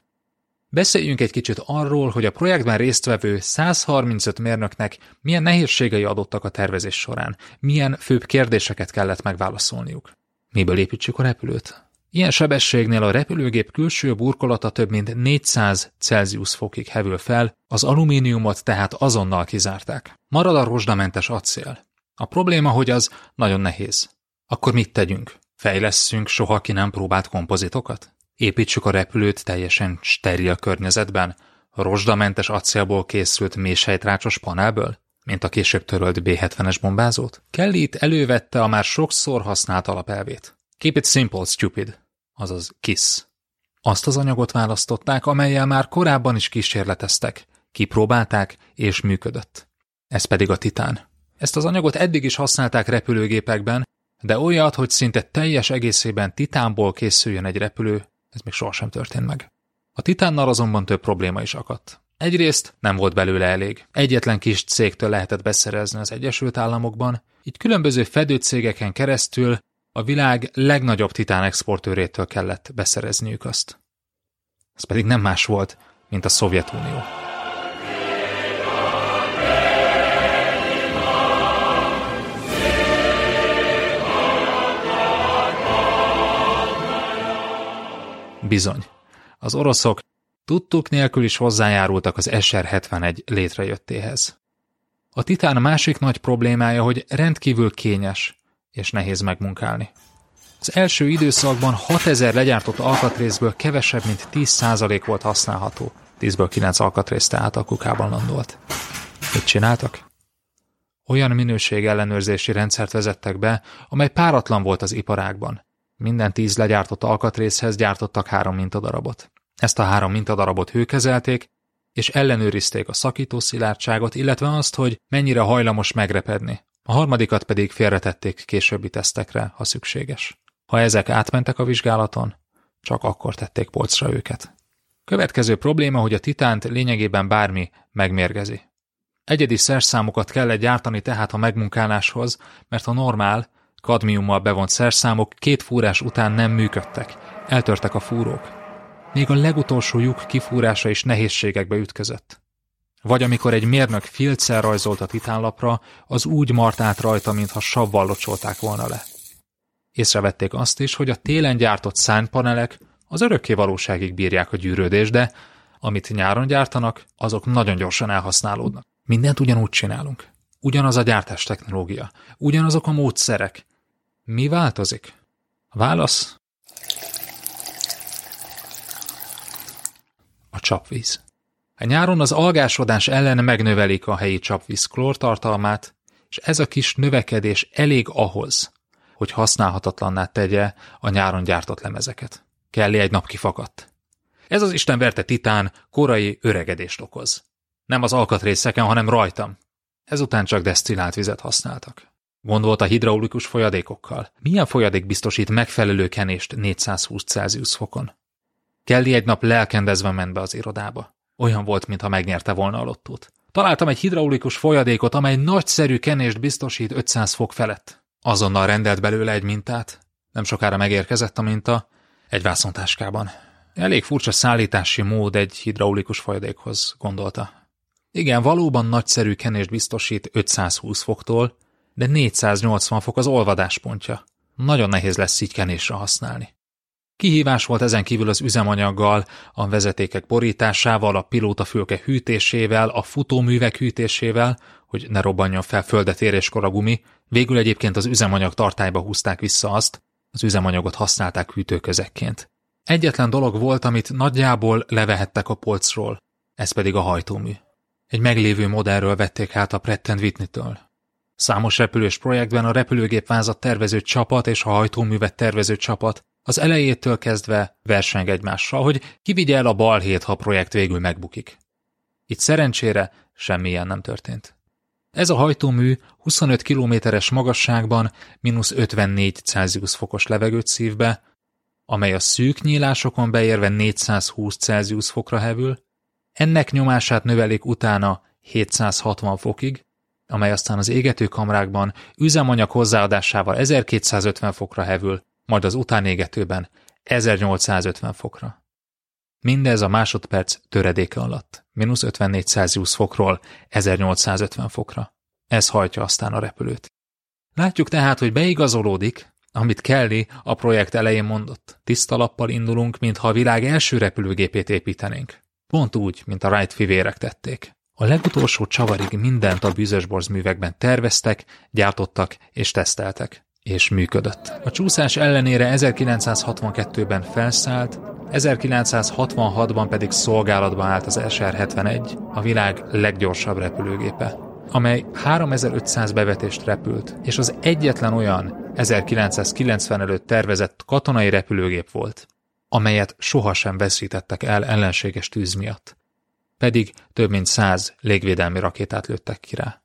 Beszéljünk egy kicsit arról, hogy a projektben résztvevő 135 mérnöknek milyen nehézségei adottak a tervezés során, milyen főbb kérdéseket kellett megválaszolniuk. Miből építsük a repülőt? Ilyen sebességnél a repülőgép külső burkolata több mint 400 Celsius fokig hevül fel, az alumíniumot tehát azonnal kizárták. Marad a rozsdamentes acél. A probléma, hogy az nagyon nehéz. Akkor mit tegyünk? Fejlesszünk soha ki nem próbált kompozitokat? Építsük a repülőt teljesen steril környezetben, rozsdamentes acélból készült mélysejtrácsos panelből? mint a később törölt B-70-es bombázót? Kelly itt elővette a már sokszor használt alapelvét. Keep it simple, stupid, azaz KISS. Azt az anyagot választották, amelyel már korábban is kísérleteztek, kipróbálták és működött. Ez pedig a titán. Ezt az anyagot eddig is használták repülőgépekben, De olyat, hogy szinte teljes egészében titánból készüljön egy repülő, ez még sohasem történt meg. A titánnal azonban több probléma is akadt. Egyrészt nem volt belőle elég. Egyetlen kis cégtől lehetett beszerezni az Egyesült Államokban, így különböző fedőcégeken keresztül a világ legnagyobb titán exportőrétől kellett beszerezniük azt. Ez pedig nem más volt, mint a Szovjetunió. Bizony. Az oroszok tudtuk nélkül is hozzájárultak az SR-71 létrejöttéhez. A Titán másik nagy problémája, hogy rendkívül kényes és nehéz megmunkálni. Az első időszakban 6000 legyártott alkatrészből kevesebb, mint 10% volt használható. 10-ből 9 alkatrész tehát a kukában landolt. Mit csináltak? Olyan minőség ellenőrzési rendszert vezettek be, amely páratlan volt az iparágban. Minden tíz legyártott alkatrészhez gyártottak három mintadarabot. Ezt a három mintadarabot hőkezelték, és ellenőrizték a szakító szilárdságot, illetve azt, hogy mennyire hajlamos megrepedni. A harmadikat pedig félretették későbbi tesztekre, ha szükséges. Ha ezek átmentek a vizsgálaton, csak akkor tették polcra őket. Következő probléma, hogy a titánt lényegében bármi megmérgezi. Egyedi szerszámokat kellett gyártani tehát a megmunkáláshoz, mert a normál, kadmiummal bevont szerszámok két fúrás után nem működtek, eltörtek a fúrók. Még a legutolsó lyuk kifúrása is nehézségekbe ütközött. Vagy amikor egy mérnök filccel rajzolt a titánlapra, az úgy mart át rajta, mintha savval locsolták volna le. Észrevették azt is, hogy a télen gyártott szánypanelek az örökké valóságig bírják a gyűrődést, de amit nyáron gyártanak, azok nagyon gyorsan elhasználódnak. Mindent ugyanúgy csinálunk. Ugyanaz a gyártás technológia, ugyanazok a módszerek, mi változik? Válasz? A csapvíz. A nyáron az algásodás ellen megnövelik a helyi csapvíz klórtartalmát, és ez a kis növekedés elég ahhoz, hogy használhatatlanná tegye a nyáron gyártott lemezeket. Kelly egy nap kifakadt. Ez az Isten verte titán korai öregedést okoz. Nem az alkatrészeken, hanem rajtam. Ezután csak desztillált vizet használtak. Gondolt a hidraulikus folyadékokkal. Milyen folyadék biztosít megfelelő kenést 420 Celsius fokon? Kelly egy nap lelkendezve ment be az irodába. Olyan volt, mintha megnyerte volna a lottót. Találtam egy hidraulikus folyadékot, amely nagyszerű kenést biztosít 500 fok felett. Azonnal rendelt belőle egy mintát. Nem sokára megérkezett a minta, egy vászontáskában. Elég furcsa szállítási mód egy hidraulikus folyadékhoz, gondolta. Igen, valóban nagyszerű kenést biztosít 520 foktól, de 480 fok az olvadáspontja. Nagyon nehéz lesz így kenésre használni. Kihívás volt ezen kívül az üzemanyaggal, a vezetékek borításával, a pilótafülke hűtésével, a futóművek hűtésével, hogy ne robbanjon fel földet éréskor a gumi, végül egyébként az üzemanyag tartályba húzták vissza azt, az üzemanyagot használták hűtőközekként. Egyetlen dolog volt, amit nagyjából levehettek a polcról, ez pedig a hajtómű. Egy meglévő modellről vették át a Pratt Whitney-től. Számos repülős projektben a repülőgép vázat tervező csapat és a hajtóművet tervező csapat az elejétől kezdve verseng egymással, hogy kivigye el a balhét, ha a projekt végül megbukik. Itt szerencsére semmilyen nem történt. Ez a hajtómű 25 kilométeres magasságban mínusz 54 Celsius fokos levegőt szív be, amely a szűk nyílásokon beérve 420 Celsius fokra hevül, ennek nyomását növelik utána 760 fokig, amely aztán az égetőkamrákban üzemanyag hozzáadásával 1250 fokra hevül, majd az utánégetőben 1850 fokra. Mindez a másodperc töredéke alatt, mínusz 54 Celsius fokról 1850 fokra. Ez hajtja aztán a repülőt. Látjuk tehát, hogy beigazolódik, amit Kelly a projekt elején mondott. Tiszta lappal indulunk, mintha a világ első repülőgépét építenénk. Pont úgy, mint a Wright fivérek tették. A legutolsó csavarig mindent a bűzösborz művekben terveztek, gyártottak és teszteltek. És működött. A csúszás ellenére 1962-ben felszállt, 1966-ban pedig szolgálatba állt az SR-71, a világ leggyorsabb repülőgépe, amely 3500 bevetést repült, és az egyetlen olyan 1990 előtt tervezett katonai repülőgép volt, amelyet sohasem veszítettek el ellenséges tűz miatt pedig több mint száz légvédelmi rakétát lőttek ki rá.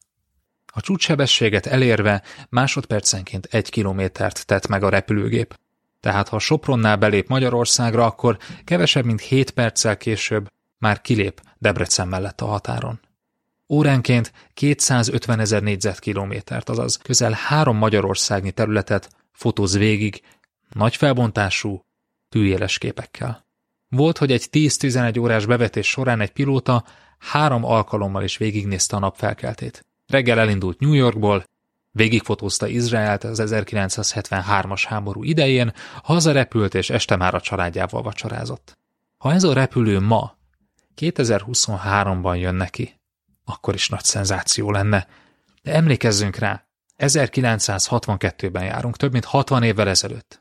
A csúcssebességet elérve másodpercenként egy kilométert tett meg a repülőgép. Tehát ha Sopronnál belép Magyarországra, akkor kevesebb mint 7 perccel később már kilép Debrecen mellett a határon. Óránként 250 ezer négyzetkilométert, azaz közel három magyarországnyi területet fotóz végig nagy felbontású, tűéles képekkel. Volt, hogy egy 10-11 órás bevetés során egy pilóta három alkalommal is végignézte a napfelkeltét. Reggel elindult New Yorkból, végigfotózta Izraelt az 1973-as háború idején, hazarepült és este már a családjával vacsorázott. Ha ez a repülő ma, 2023-ban jön neki, akkor is nagy szenzáció lenne. De emlékezzünk rá, 1962-ben járunk, több mint 60 évvel ezelőtt.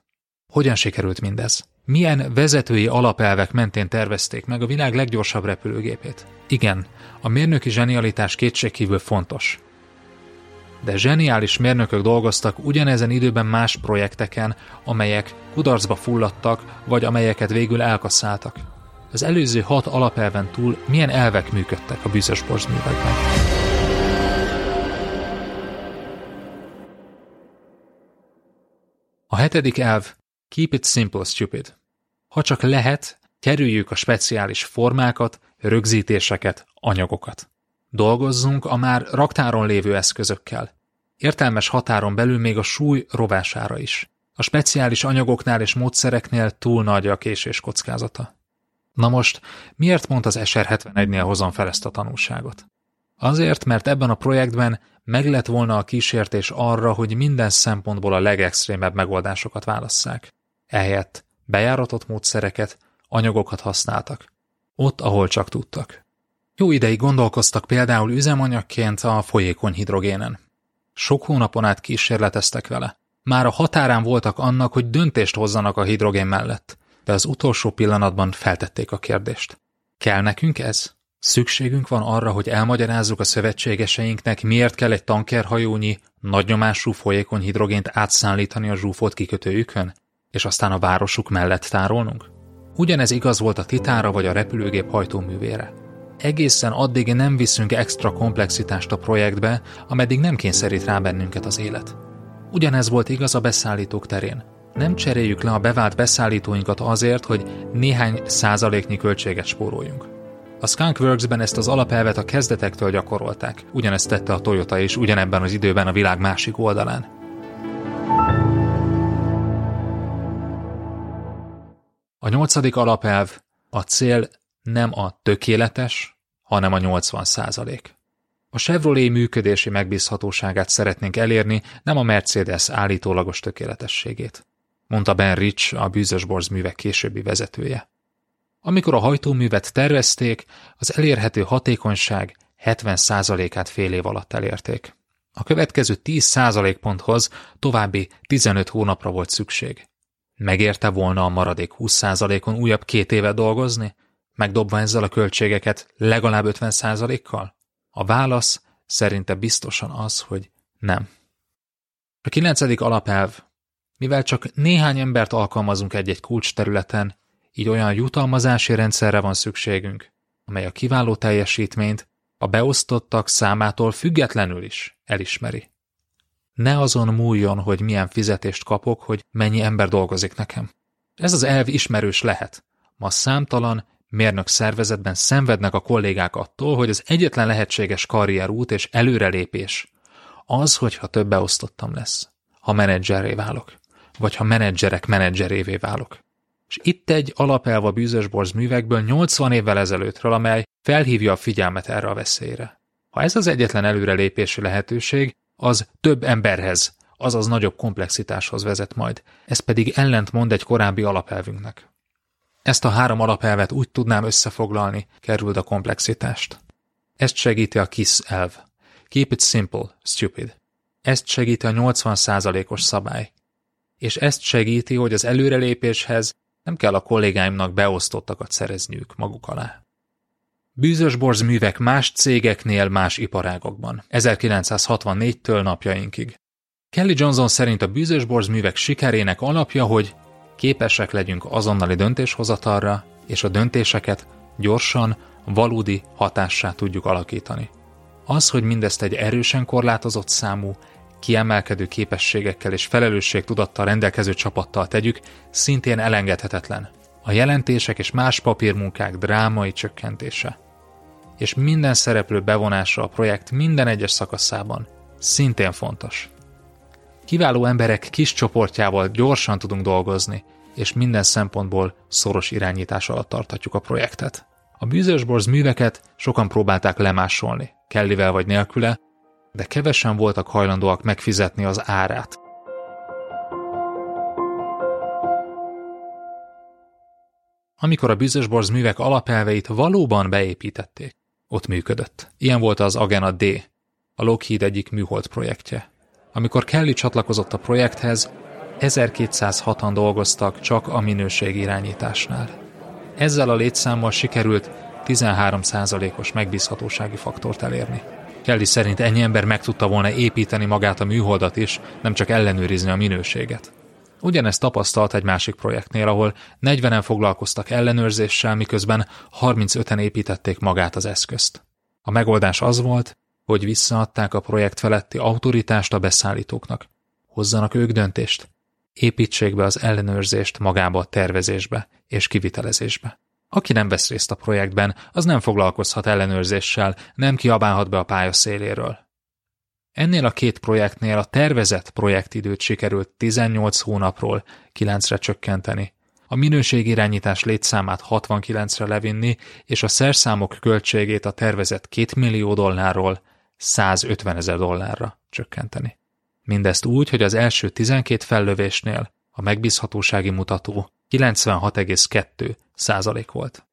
Hogyan sikerült mindez? Milyen vezetői alapelvek mentén tervezték meg a világ leggyorsabb repülőgépét? Igen, a mérnöki zsenialitás kétségkívül fontos. De zseniális mérnökök dolgoztak ugyanezen időben más projekteken, amelyek kudarcba fulladtak, vagy amelyeket végül elkasszáltak. Az előző hat alapelven túl milyen elvek működtek a bűzös borzművekben? A hetedik elv Keep it simple, stupid. Ha csak lehet, kerüljük a speciális formákat, rögzítéseket, anyagokat. Dolgozzunk a már raktáron lévő eszközökkel. Értelmes határon belül még a súly rovására is. A speciális anyagoknál és módszereknél túl nagy a késés kockázata. Na most, miért mond az SR-71-nél hozom fel ezt a tanulságot? Azért, mert ebben a projektben meg lett volna a kísértés arra, hogy minden szempontból a legextrémebb megoldásokat válasszák. Ehelyett bejáratott módszereket, anyagokat használtak. Ott, ahol csak tudtak. Jó ideig gondolkoztak például üzemanyagként a folyékony hidrogénen. Sok hónapon át kísérleteztek vele. Már a határán voltak annak, hogy döntést hozzanak a hidrogén mellett, de az utolsó pillanatban feltették a kérdést. Kell nekünk ez? Szükségünk van arra, hogy elmagyarázzuk a szövetségeseinknek, miért kell egy tankerhajónyi, nagynyomású folyékony hidrogént átszállítani a zsúfolt kikötőjükön, és aztán a városuk mellett tárolnunk? Ugyanez igaz volt a titánra vagy a repülőgép hajtóművére. Egészen addig nem viszünk extra komplexitást a projektbe, ameddig nem kényszerít rá bennünket az élet. Ugyanez volt igaz a beszállítók terén. Nem cseréljük le a bevált beszállítóinkat azért, hogy néhány százaléknyi költséget spóroljunk. A Skunkworks-ben ezt az alapelvet a kezdetektől gyakorolták, ugyanezt tette a Toyota is ugyanebben az időben a világ másik oldalán. A nyolcadik alapelv, a cél nem a tökéletes, hanem a 80 százalék. A Chevrolet működési megbízhatóságát szeretnénk elérni, nem a Mercedes állítólagos tökéletességét mondta Ben Rich, a bűzös művek későbbi vezetője. Amikor a hajtóművet tervezték, az elérhető hatékonyság 70%-át fél év alatt elérték. A következő 10% ponthoz további 15 hónapra volt szükség. Megérte volna a maradék 20%-on újabb két éve dolgozni? Megdobva ezzel a költségeket legalább 50%-kal? A válasz szerinte biztosan az, hogy nem. A kilencedik alapelv mivel csak néhány embert alkalmazunk egy-egy kulcs területen, így olyan jutalmazási rendszerre van szükségünk, amely a kiváló teljesítményt a beosztottak számától függetlenül is elismeri. Ne azon múljon, hogy milyen fizetést kapok, hogy mennyi ember dolgozik nekem. Ez az elv ismerős lehet. Ma számtalan mérnök szervezetben szenvednek a kollégák attól, hogy az egyetlen lehetséges karrierút és előrelépés az, hogyha több beosztottam lesz, ha menedzserré válok vagy ha menedzserek menedzserévé válok. És itt egy alapelv a bűzösborz művekből 80 évvel ezelőttről, amely felhívja a figyelmet erre a veszélyre. Ha ez az egyetlen előrelépési lehetőség, az több emberhez, azaz nagyobb komplexitáshoz vezet majd, ez pedig ellent egy korábbi alapelvünknek. Ezt a három alapelvet úgy tudnám összefoglalni, került a komplexitást. Ezt segíti a KISS elv. Keep it simple, stupid. Ezt segíti a 80%-os szabály és ezt segíti, hogy az előrelépéshez nem kell a kollégáimnak beosztottakat szerezniük maguk alá. Bűzös borz művek más cégeknél, más iparágokban, 1964-től napjainkig. Kelly Johnson szerint a bűzös borz művek sikerének alapja, hogy képesek legyünk azonnali döntéshozatalra, és a döntéseket gyorsan, valódi hatássá tudjuk alakítani. Az, hogy mindezt egy erősen korlátozott számú, kiemelkedő képességekkel és felelősségtudattal rendelkező csapattal tegyük, szintén elengedhetetlen. A jelentések és más papírmunkák drámai csökkentése. És minden szereplő bevonása a projekt minden egyes szakaszában szintén fontos. Kiváló emberek kis csoportjával gyorsan tudunk dolgozni, és minden szempontból szoros irányítás alatt tarthatjuk a projektet. A bűzösborz műveket sokan próbálták lemásolni, kellivel vagy nélküle, de kevesen voltak hajlandóak megfizetni az árát. Amikor a bűzösborz művek alapelveit valóban beépítették, ott működött. Ilyen volt az Agena D, a Lockheed egyik műhold projektje. Amikor Kelly csatlakozott a projekthez, 1206-an dolgoztak csak a minőség irányításnál. Ezzel a létszámmal sikerült 13%-os megbízhatósági faktort elérni. Kelly szerint ennyi ember meg tudta volna építeni magát a műholdat is, nem csak ellenőrizni a minőséget. Ugyanezt tapasztalt egy másik projektnél, ahol 40-en foglalkoztak ellenőrzéssel, miközben 35-en építették magát az eszközt. A megoldás az volt, hogy visszaadták a projekt feletti autoritást a beszállítóknak. Hozzanak ők döntést. Építsék be az ellenőrzést magába a tervezésbe és kivitelezésbe. Aki nem vesz részt a projektben, az nem foglalkozhat ellenőrzéssel, nem kiabálhat be a pálya széléről. Ennél a két projektnél a tervezett projektidőt sikerült 18 hónapról 9-re csökkenteni, a minőségirányítás létszámát 69-re levinni, és a szerszámok költségét a tervezett 2 millió dollárról 150 ezer dollárra csökkenteni. Mindezt úgy, hogy az első 12 fellövésnél a megbízhatósági mutató 96,2 százalék volt.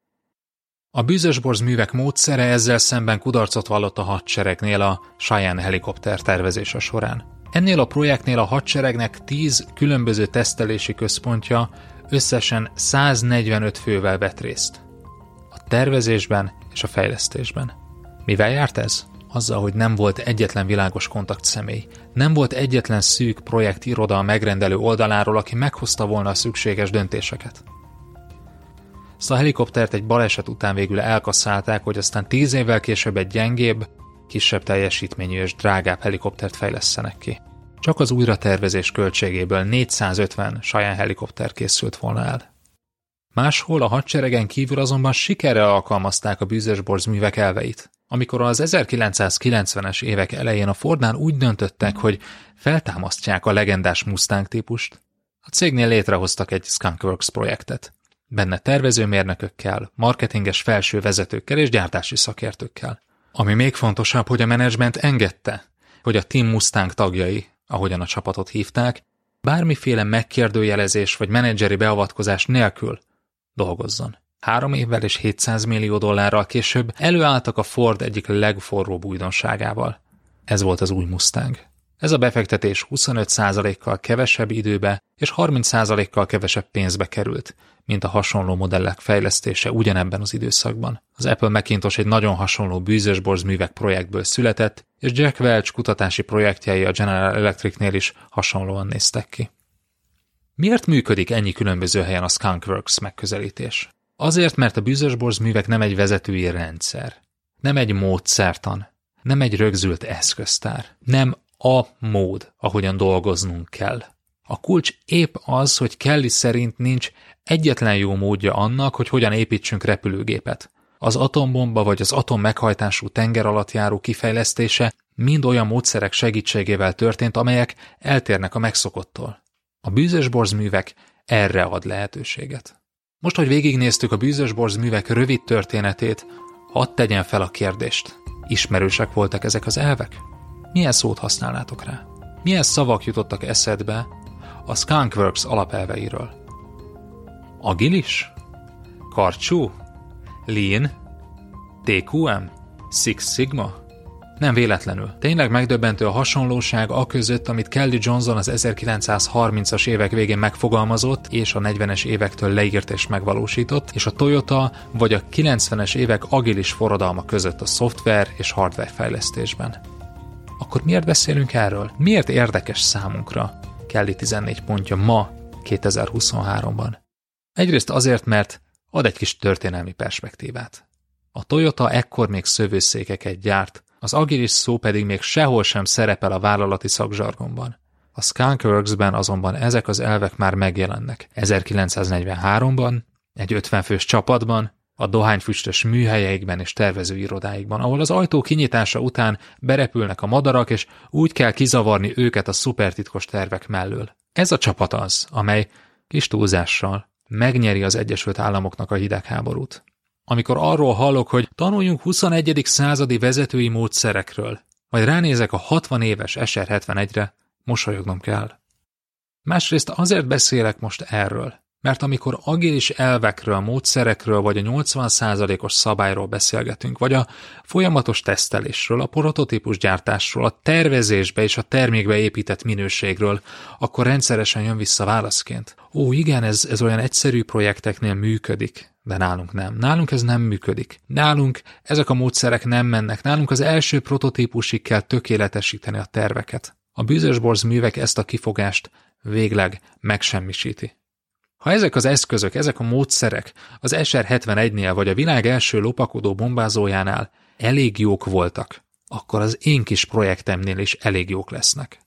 A bűzösborz művek módszere ezzel szemben kudarcot vallott a hadseregnél a Cheyenne helikopter tervezése során. Ennél a projektnél a hadseregnek 10 különböző tesztelési központja összesen 145 fővel vett részt. A tervezésben és a fejlesztésben. Mivel járt ez? azzal, hogy nem volt egyetlen világos kontakt személy. Nem volt egyetlen szűk projektiroda a megrendelő oldaláról, aki meghozta volna a szükséges döntéseket. Ezt a helikoptert egy baleset után végül elkasszálták, hogy aztán tíz évvel később egy gyengébb, kisebb teljesítményű és drágább helikoptert fejlesztenek ki. Csak az újratervezés költségéből 450 saján helikopter készült volna el. Máshol a hadseregen kívül azonban sikerrel alkalmazták a bűzösborz művek elveit. Amikor az 1990-es évek elején a Fordnál úgy döntöttek, hogy feltámasztják a legendás Mustang típust, a cégnél létrehoztak egy Skunkworks projektet. Benne tervezőmérnökökkel, marketinges felső vezetőkkel és gyártási szakértőkkel. Ami még fontosabb, hogy a menedzsment engedte, hogy a Team Mustang tagjai, ahogyan a csapatot hívták, bármiféle megkérdőjelezés vagy menedzseri beavatkozás nélkül dolgozzon. Három évvel és 700 millió dollárral később előálltak a Ford egyik legforróbb újdonságával. Ez volt az új Mustang. Ez a befektetés 25%-kal kevesebb időbe és 30%-kal kevesebb pénzbe került, mint a hasonló modellek fejlesztése ugyanebben az időszakban. Az Apple Macintosh egy nagyon hasonló bűzösborz művek projektből született, és Jack Welch kutatási projektjei a General Electricnél is hasonlóan néztek ki. Miért működik ennyi különböző helyen a Skunkworks megközelítés? Azért, mert a bűzösborz művek nem egy vezetői rendszer, nem egy módszertan, nem egy rögzült eszköztár, nem a mód, ahogyan dolgoznunk kell. A kulcs épp az, hogy Kelly szerint nincs egyetlen jó módja annak, hogy hogyan építsünk repülőgépet. Az atombomba vagy az atom meghajtású tenger alatt járó kifejlesztése mind olyan módszerek segítségével történt, amelyek eltérnek a megszokottól. A bűzösborz művek erre ad lehetőséget. Most, hogy végignéztük a bűzösborz művek rövid történetét, hadd tegyen fel a kérdést. Ismerősek voltak ezek az elvek? Milyen szót használnátok rá? Milyen szavak jutottak eszedbe a Skunkworks alapelveiről? Agilis? Karcsú? Lean? TQM? Six Sigma? Nem véletlenül. Tényleg megdöbbentő a hasonlóság a között, amit Kelly Johnson az 1930-as évek végén megfogalmazott, és a 40-es évektől leírt és megvalósított, és a Toyota vagy a 90-es évek agilis forradalma között a szoftver és hardware fejlesztésben. Akkor miért beszélünk erről? Miért érdekes számunkra Kelly 14 pontja ma, 2023-ban? Egyrészt azért, mert ad egy kis történelmi perspektívát. A Toyota ekkor még szövőszékeket gyárt, Az agilis szó pedig még sehol sem szerepel a vállalati szakzsargonban. A Skunkworks-ben azonban ezek az elvek már megjelennek. 1943-ban, egy 50 fős csapatban, a dohányfüstös műhelyeikben és tervezőirodáikban, ahol az ajtó kinyitása után berepülnek a madarak, és úgy kell kizavarni őket a szupertitkos tervek mellől. Ez a csapat az, amely kis túlzással megnyeri az Egyesült Államoknak a hidegháborút. Amikor arról hallok, hogy tanuljunk 21. századi vezetői módszerekről, majd ránézek a 60 éves SR-71-re, mosolyognom kell. Másrészt azért beszélek most erről, mert amikor agilis elvekről, módszerekről vagy a 80%-os szabályról beszélgetünk, vagy a folyamatos tesztelésről, a prototípus gyártásról, a tervezésbe és a termékbe épített minőségről, akkor rendszeresen jön vissza válaszként. Ó, igen, ez, ez olyan egyszerű projekteknél működik, de nálunk nem. Nálunk ez nem működik. Nálunk ezek a módszerek nem mennek. Nálunk az első prototípusig kell tökéletesíteni a terveket. A bűzösborz művek ezt a kifogást végleg megsemmisíti. Ha ezek az eszközök, ezek a módszerek az SR-71-nél vagy a világ első lopakodó bombázójánál elég jók voltak, akkor az én kis projektemnél is elég jók lesznek.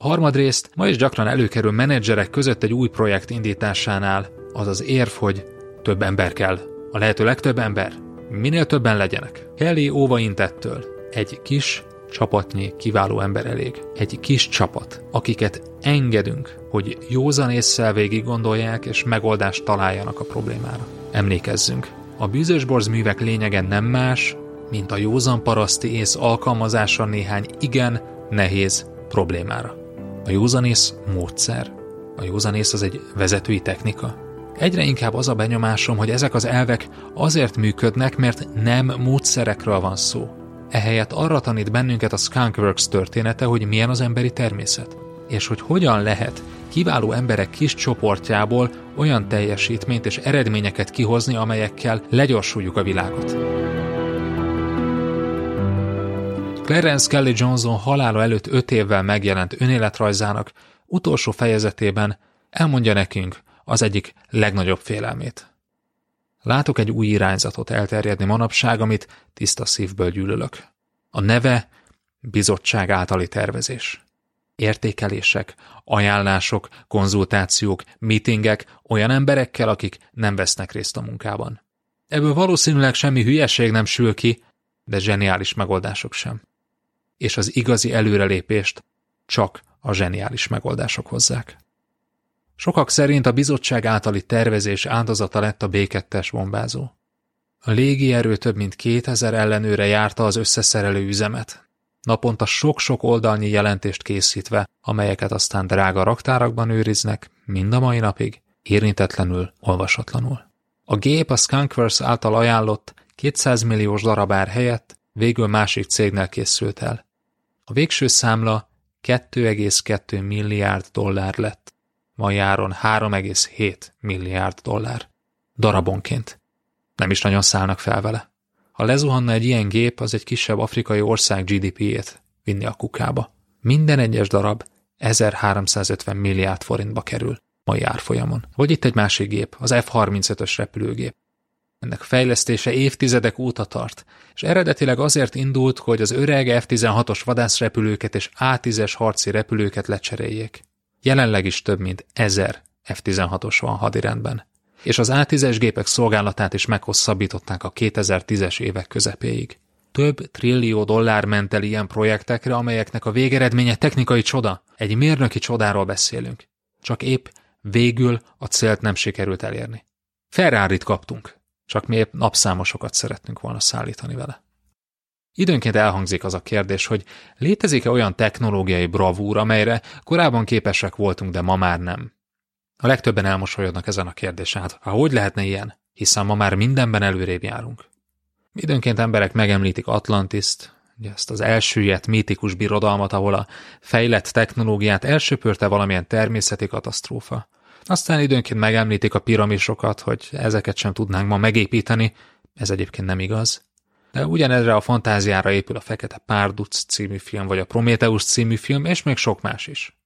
Harmadrészt ma is gyakran előkerül menedzserek között egy új projekt indításánál az az érv, hogy több ember kell. A lehető legtöbb ember. Minél többen legyenek. Kelly óva intettől. Egy kis, csapatnyi kiváló ember elég. Egy kis csapat, akiket engedünk, hogy józan észszel végig gondolják és megoldást találjanak a problémára. Emlékezzünk, a bűzösborz művek lényege nem más, mint a józan paraszti ész alkalmazása néhány igen nehéz problémára. A józanész módszer. A józanész az egy vezetői technika. Egyre inkább az a benyomásom, hogy ezek az elvek azért működnek, mert nem módszerekről van szó, Ehelyett arra tanít bennünket a Skunkworks története, hogy milyen az emberi természet, és hogy hogyan lehet kiváló emberek kis csoportjából olyan teljesítményt és eredményeket kihozni, amelyekkel legyorsuljuk a világot. Clarence Kelly Johnson halála előtt öt évvel megjelent önéletrajzának utolsó fejezetében elmondja nekünk az egyik legnagyobb félelmét. Látok egy új irányzatot elterjedni manapság, amit tiszta szívből gyűlölök. A neve bizottság általi tervezés. Értékelések, ajánlások, konzultációk, meetingek olyan emberekkel, akik nem vesznek részt a munkában. Ebből valószínűleg semmi hülyeség nem sül ki, de zseniális megoldások sem. És az igazi előrelépést csak a zseniális megoldások hozzák. Sokak szerint a bizottság általi tervezés áldozata lett a B2-es bombázó. A légierő több mint 2000 ellenőre járta az összeszerelő üzemet, naponta sok-sok oldalnyi jelentést készítve, amelyeket aztán drága raktárakban őriznek, mind a mai napig, érintetlenül, olvasatlanul. A gép a Skunkverse által ajánlott 200 milliós darabár helyett végül másik cégnél készült el. A végső számla 2,2 milliárd dollár lett ma járon 3,7 milliárd dollár. Darabonként. Nem is nagyon szállnak fel vele. Ha lezuhanna egy ilyen gép, az egy kisebb afrikai ország GDP-ét vinni a kukába. Minden egyes darab 1350 milliárd forintba kerül mai árfolyamon. Vagy itt egy másik gép, az F-35-ös repülőgép. Ennek fejlesztése évtizedek óta tart, és eredetileg azért indult, hogy az öreg F-16-os vadászrepülőket és A-10-es harci repülőket lecseréljék. Jelenleg is több mint ezer F-16-os van hadirendben, és az A-10-es gépek szolgálatát is meghosszabbították a 2010-es évek közepéig. Több trillió dollár ment el ilyen projektekre, amelyeknek a végeredménye technikai csoda. Egy mérnöki csodáról beszélünk. Csak épp végül a célt nem sikerült elérni. ferrari kaptunk, csak mi épp napszámosokat szerettünk volna szállítani vele. Időnként elhangzik az a kérdés, hogy létezik-e olyan technológiai bravúr, amelyre korábban képesek voltunk, de ma már nem. A legtöbben elmosolyodnak ezen a kérdésen, hát ha hogy lehetne ilyen, hiszen ma már mindenben előrébb járunk. Időnként emberek megemlítik Atlantiszt, ugye ezt az elsüllyedt mítikus birodalmat, ahol a fejlett technológiát elsöpörte valamilyen természeti katasztrófa. Aztán időnként megemlítik a piramisokat, hogy ezeket sem tudnánk ma megépíteni, ez egyébként nem igaz. De ugyanezre a fantáziára épül a Fekete Párduc című film, vagy a Prometheus című film, és még sok más is.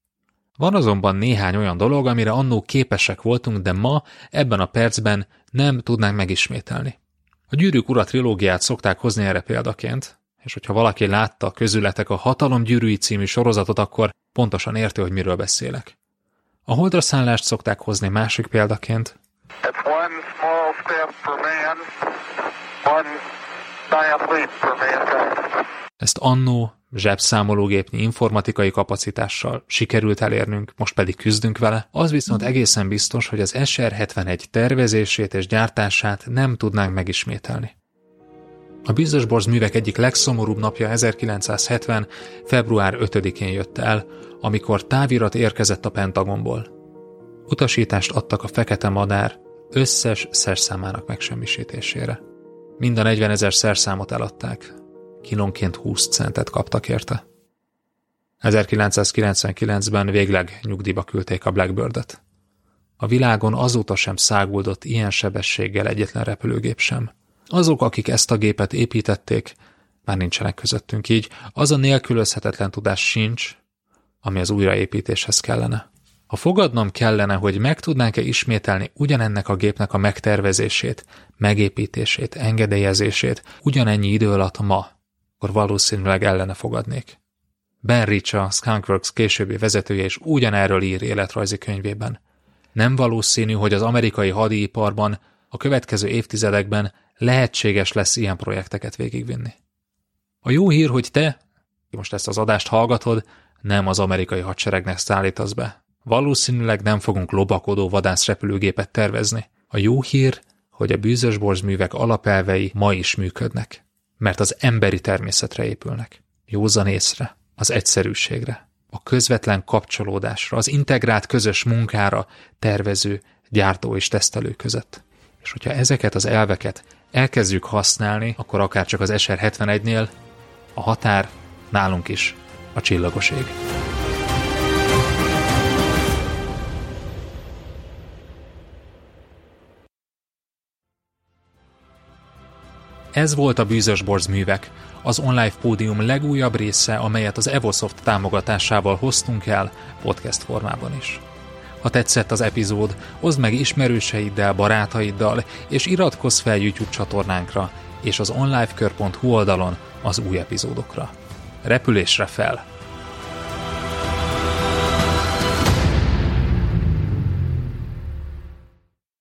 Van azonban néhány olyan dolog, amire annó képesek voltunk, de ma, ebben a percben nem tudnánk megismételni. A Gyűrűk Ura trilógiát szokták hozni erre példaként, és hogyha valaki látta közületek a Hatalom gyűrűi című sorozatot, akkor pontosan érti, hogy miről beszélek. A holdra szállást szokták hozni másik példaként. Ezt annó zsebszámológépnyi informatikai kapacitással sikerült elérnünk, most pedig küzdünk vele, az viszont egészen biztos, hogy az SR-71 tervezését és gyártását nem tudnánk megismételni. A Borz művek egyik legszomorúbb napja 1970. február 5-én jött el, amikor távirat érkezett a Pentagonból. Utasítást adtak a Fekete Madár összes szerszámának megsemmisítésére. Mind a 40 ezer szerszámot eladták. Kilonként 20 centet kaptak érte. 1999-ben végleg nyugdíjba küldték a Blackbird-et. A világon azóta sem száguldott ilyen sebességgel egyetlen repülőgép sem. Azok, akik ezt a gépet építették, már nincsenek közöttünk így, az a nélkülözhetetlen tudás sincs, ami az újraépítéshez kellene. Ha fogadnom kellene, hogy meg tudnánk-e ismételni ugyanennek a gépnek a megtervezését, megépítését, engedélyezését ugyanennyi idő alatt ma, akkor valószínűleg ellene fogadnék. Ben Rich, a Skunkworks későbbi vezetője is ugyanerről ír életrajzi könyvében. Nem valószínű, hogy az amerikai hadiiparban a következő évtizedekben lehetséges lesz ilyen projekteket végigvinni. A jó hír, hogy te, ki most ezt az adást hallgatod, nem az amerikai hadseregnek szállítasz be. Valószínűleg nem fogunk lobakodó vadászrepülőgépet tervezni. A jó hír, hogy a bűzösborz művek alapelvei ma is működnek, mert az emberi természetre épülnek. Józan észre, az egyszerűségre, a közvetlen kapcsolódásra, az integrált közös munkára tervező, gyártó és tesztelő között. És hogyha ezeket az elveket elkezdjük használni, akkor akár csak az SR-71-nél a határ nálunk is a csillagos Ez volt a Bűzös Borz művek, az online pódium legújabb része, amelyet az Evosoft támogatásával hoztunk el podcast formában is. Ha tetszett az epizód, oszd meg ismerőseiddel, barátaiddal, és iratkozz fel YouTube csatornánkra és az onlifekör.hu oldalon az új epizódokra. Repülésre fel!